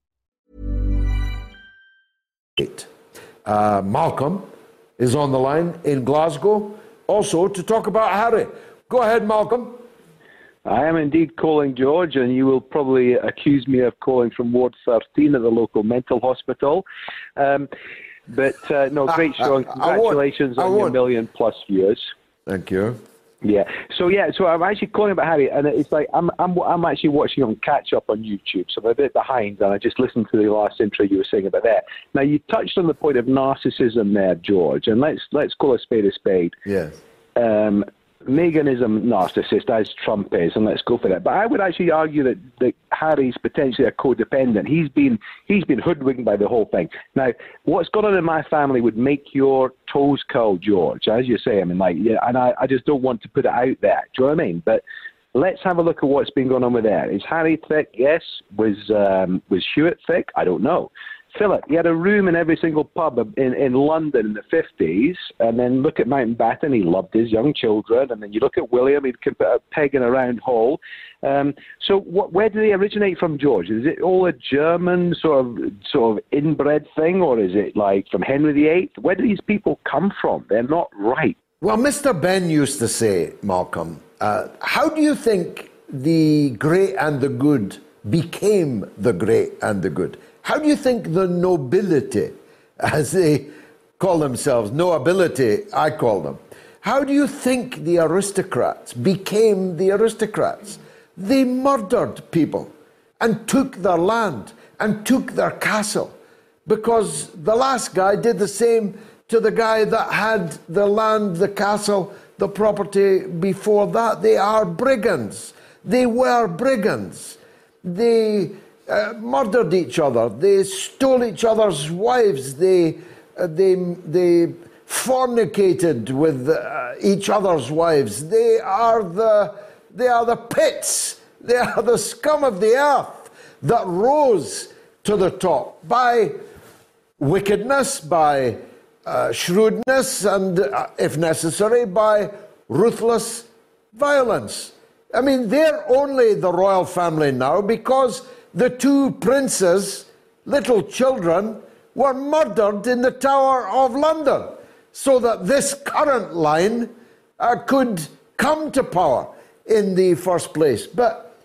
Uh, Malcolm is on the line in Glasgow also to talk about Harry. Go ahead, Malcolm. I am indeed calling George, and you will probably accuse me of calling from Ward 13 at the local mental hospital. Um, but uh, no, great show, and congratulations on your million plus views. Thank you. Yeah. So yeah. So I'm actually calling about Harry, and it's like I'm I'm I'm actually watching on catch up on YouTube, so I'm a bit behind, and I just listened to the last intro you were saying about that. Now you touched on the point of narcissism there, George, and let's let's call a spade a spade. Yes. Um, Meghan is a narcissist, as Trump is, and let's go for that. But I would actually argue that, that Harry's potentially a codependent. He's been he's been hoodwinked by the whole thing. Now, what's gone on in my family would make your toes curl, George, as you say. I mean, like, yeah, and I, I just don't want to put it out there. Do you know what I mean? But let's have a look at what's been going on with there. Is Harry thick? Yes. Was um, was Hewitt thick? I don't know. Philip, he had a room in every single pub in, in London in the 50s, and then look at Mountbatten, he loved his young children, and then you look at William, he'd put a peg in a round hole. Um, so what, where do they originate from, George? Is it all a German sort of sort of inbred thing, or is it like from Henry VIII? Where do these people come from? They're not right. Well, Mr. Benn used to say, Malcolm, uh, how do you think the great and the good became the great and the good? How do you think the nobility, as they call themselves, nobility, I call them, how do you think the aristocrats became the aristocrats? They murdered people and took their land and took their castle because the last guy did the same to the guy that had the land, the castle, the property before that. They are brigands. They were brigands. They uh, murdered each other. They stole each other's wives. They, uh, they, they fornicated with uh, each other's wives. They are, the, they are the pits. They are the scum of the earth that rose to the top by wickedness, by uh, shrewdness, and uh, if necessary, by ruthless violence. I mean, they're only the royal family now because the two princes, little children, were murdered in the Tower of London so that this current line uh, could come to power in the first place. But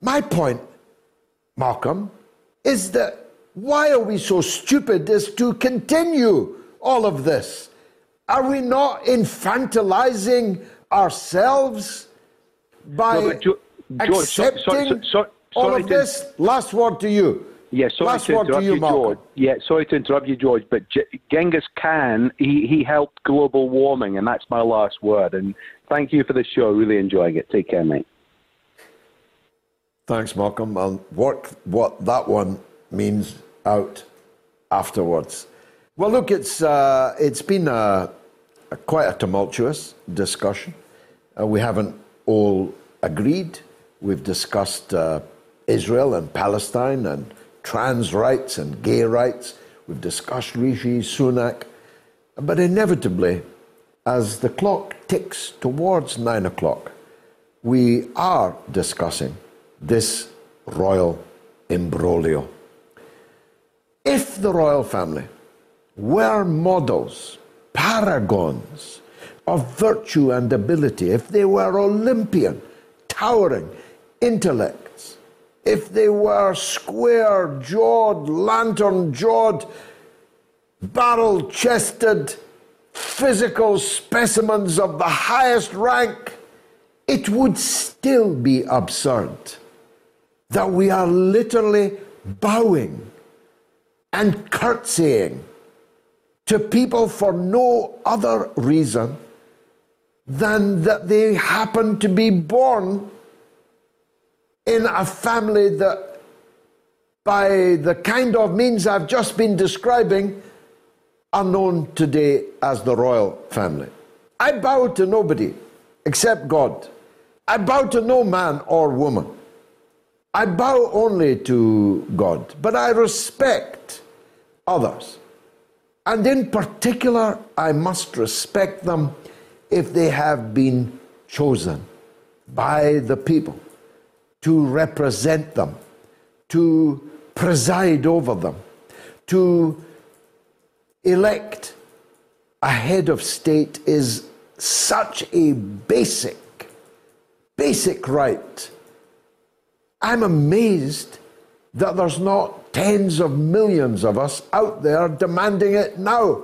my point, Malcolm, is that why are we so stupid as to continue all of this? Are we not infantilizing ourselves by no, George, accepting sorry, sorry, sorry, all of to- this? Last word to you. Yeah, sorry Last to word to interrupt you, you, George. Yeah, sorry to interrupt you, George, but G- Genghis Khan, he, he helped global warming, and that's my last word. And thank you for the show. Really enjoying it. Take care, mate. Thanks, Malcolm. I'll work what that one means out afterwards. Well, look, it's uh, it's been a, a quite a tumultuous discussion. Uh, we haven't all agreed. We've discussed uh, Israel and Palestine and trans rights and gay rights. We've discussed Rishi Sunak, but inevitably, as the clock ticks towards nine o'clock, we are discussing this royal imbroglio. If the royal family were models, paragons of virtue and ability, if they were Olympian, towering intellects, if they were square jawed, lantern jawed, barrel chested, physical specimens of the highest rank, it would still be absurd that we are literally bowing and curtsying to people for no other reason than that they happen to be born in a family that, by the kind of means I've just been describing, are known today as the royal family. I bow to nobody except God. I bow to no man or woman. I bow only to God, but I respect others. And in particular, I must respect them if they have been chosen by the people to represent them, to preside over them, to elect a head of state is such a basic, basic right. I'm amazed that there's not tens of millions of us out there demanding it now.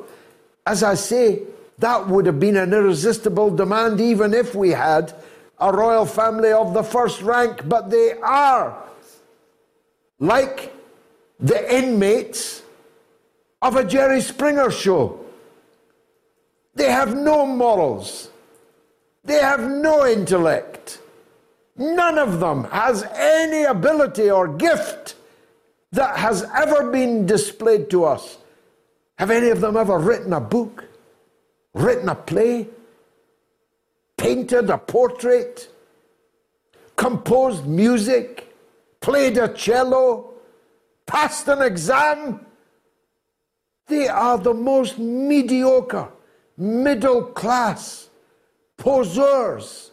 As I say, that would have been an irresistible demand even if we had a royal family of the first rank, but they are like the inmates of a Jerry Springer show. They have no morals. They have no intellect. None of them has any ability or gift that has ever been displayed to us. Have any of them ever written a book, written a play, painted a portrait, composed music, played a cello, passed an exam? They are the most mediocre, middle class poseurs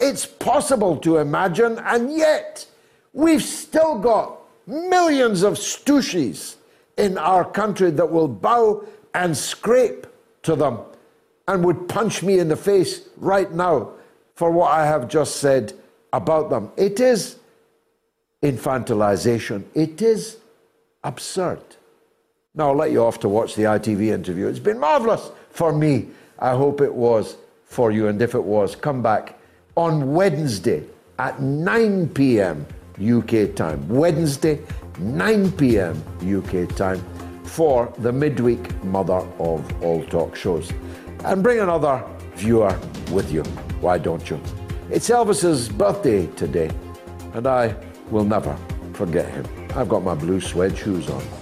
it's possible to imagine, and yet we've still got millions of stooges in our country that will bow and scrape to them and would punch me in the face right now for what I have just said about them. It is infantilization, it is absurd. Now, I'll let you off to watch the ITV interview. It's been marvelous for me. I hope it was for you, and if it was, come back on Wednesday at 9 p.m. UK time. Wednesday, 9 p.m. UK time for the midweek mother of all talk shows. And bring another viewer with you. Why don't you? It's Elvis's birthday today, and I will never forget him. I've got my blue suede shoes on.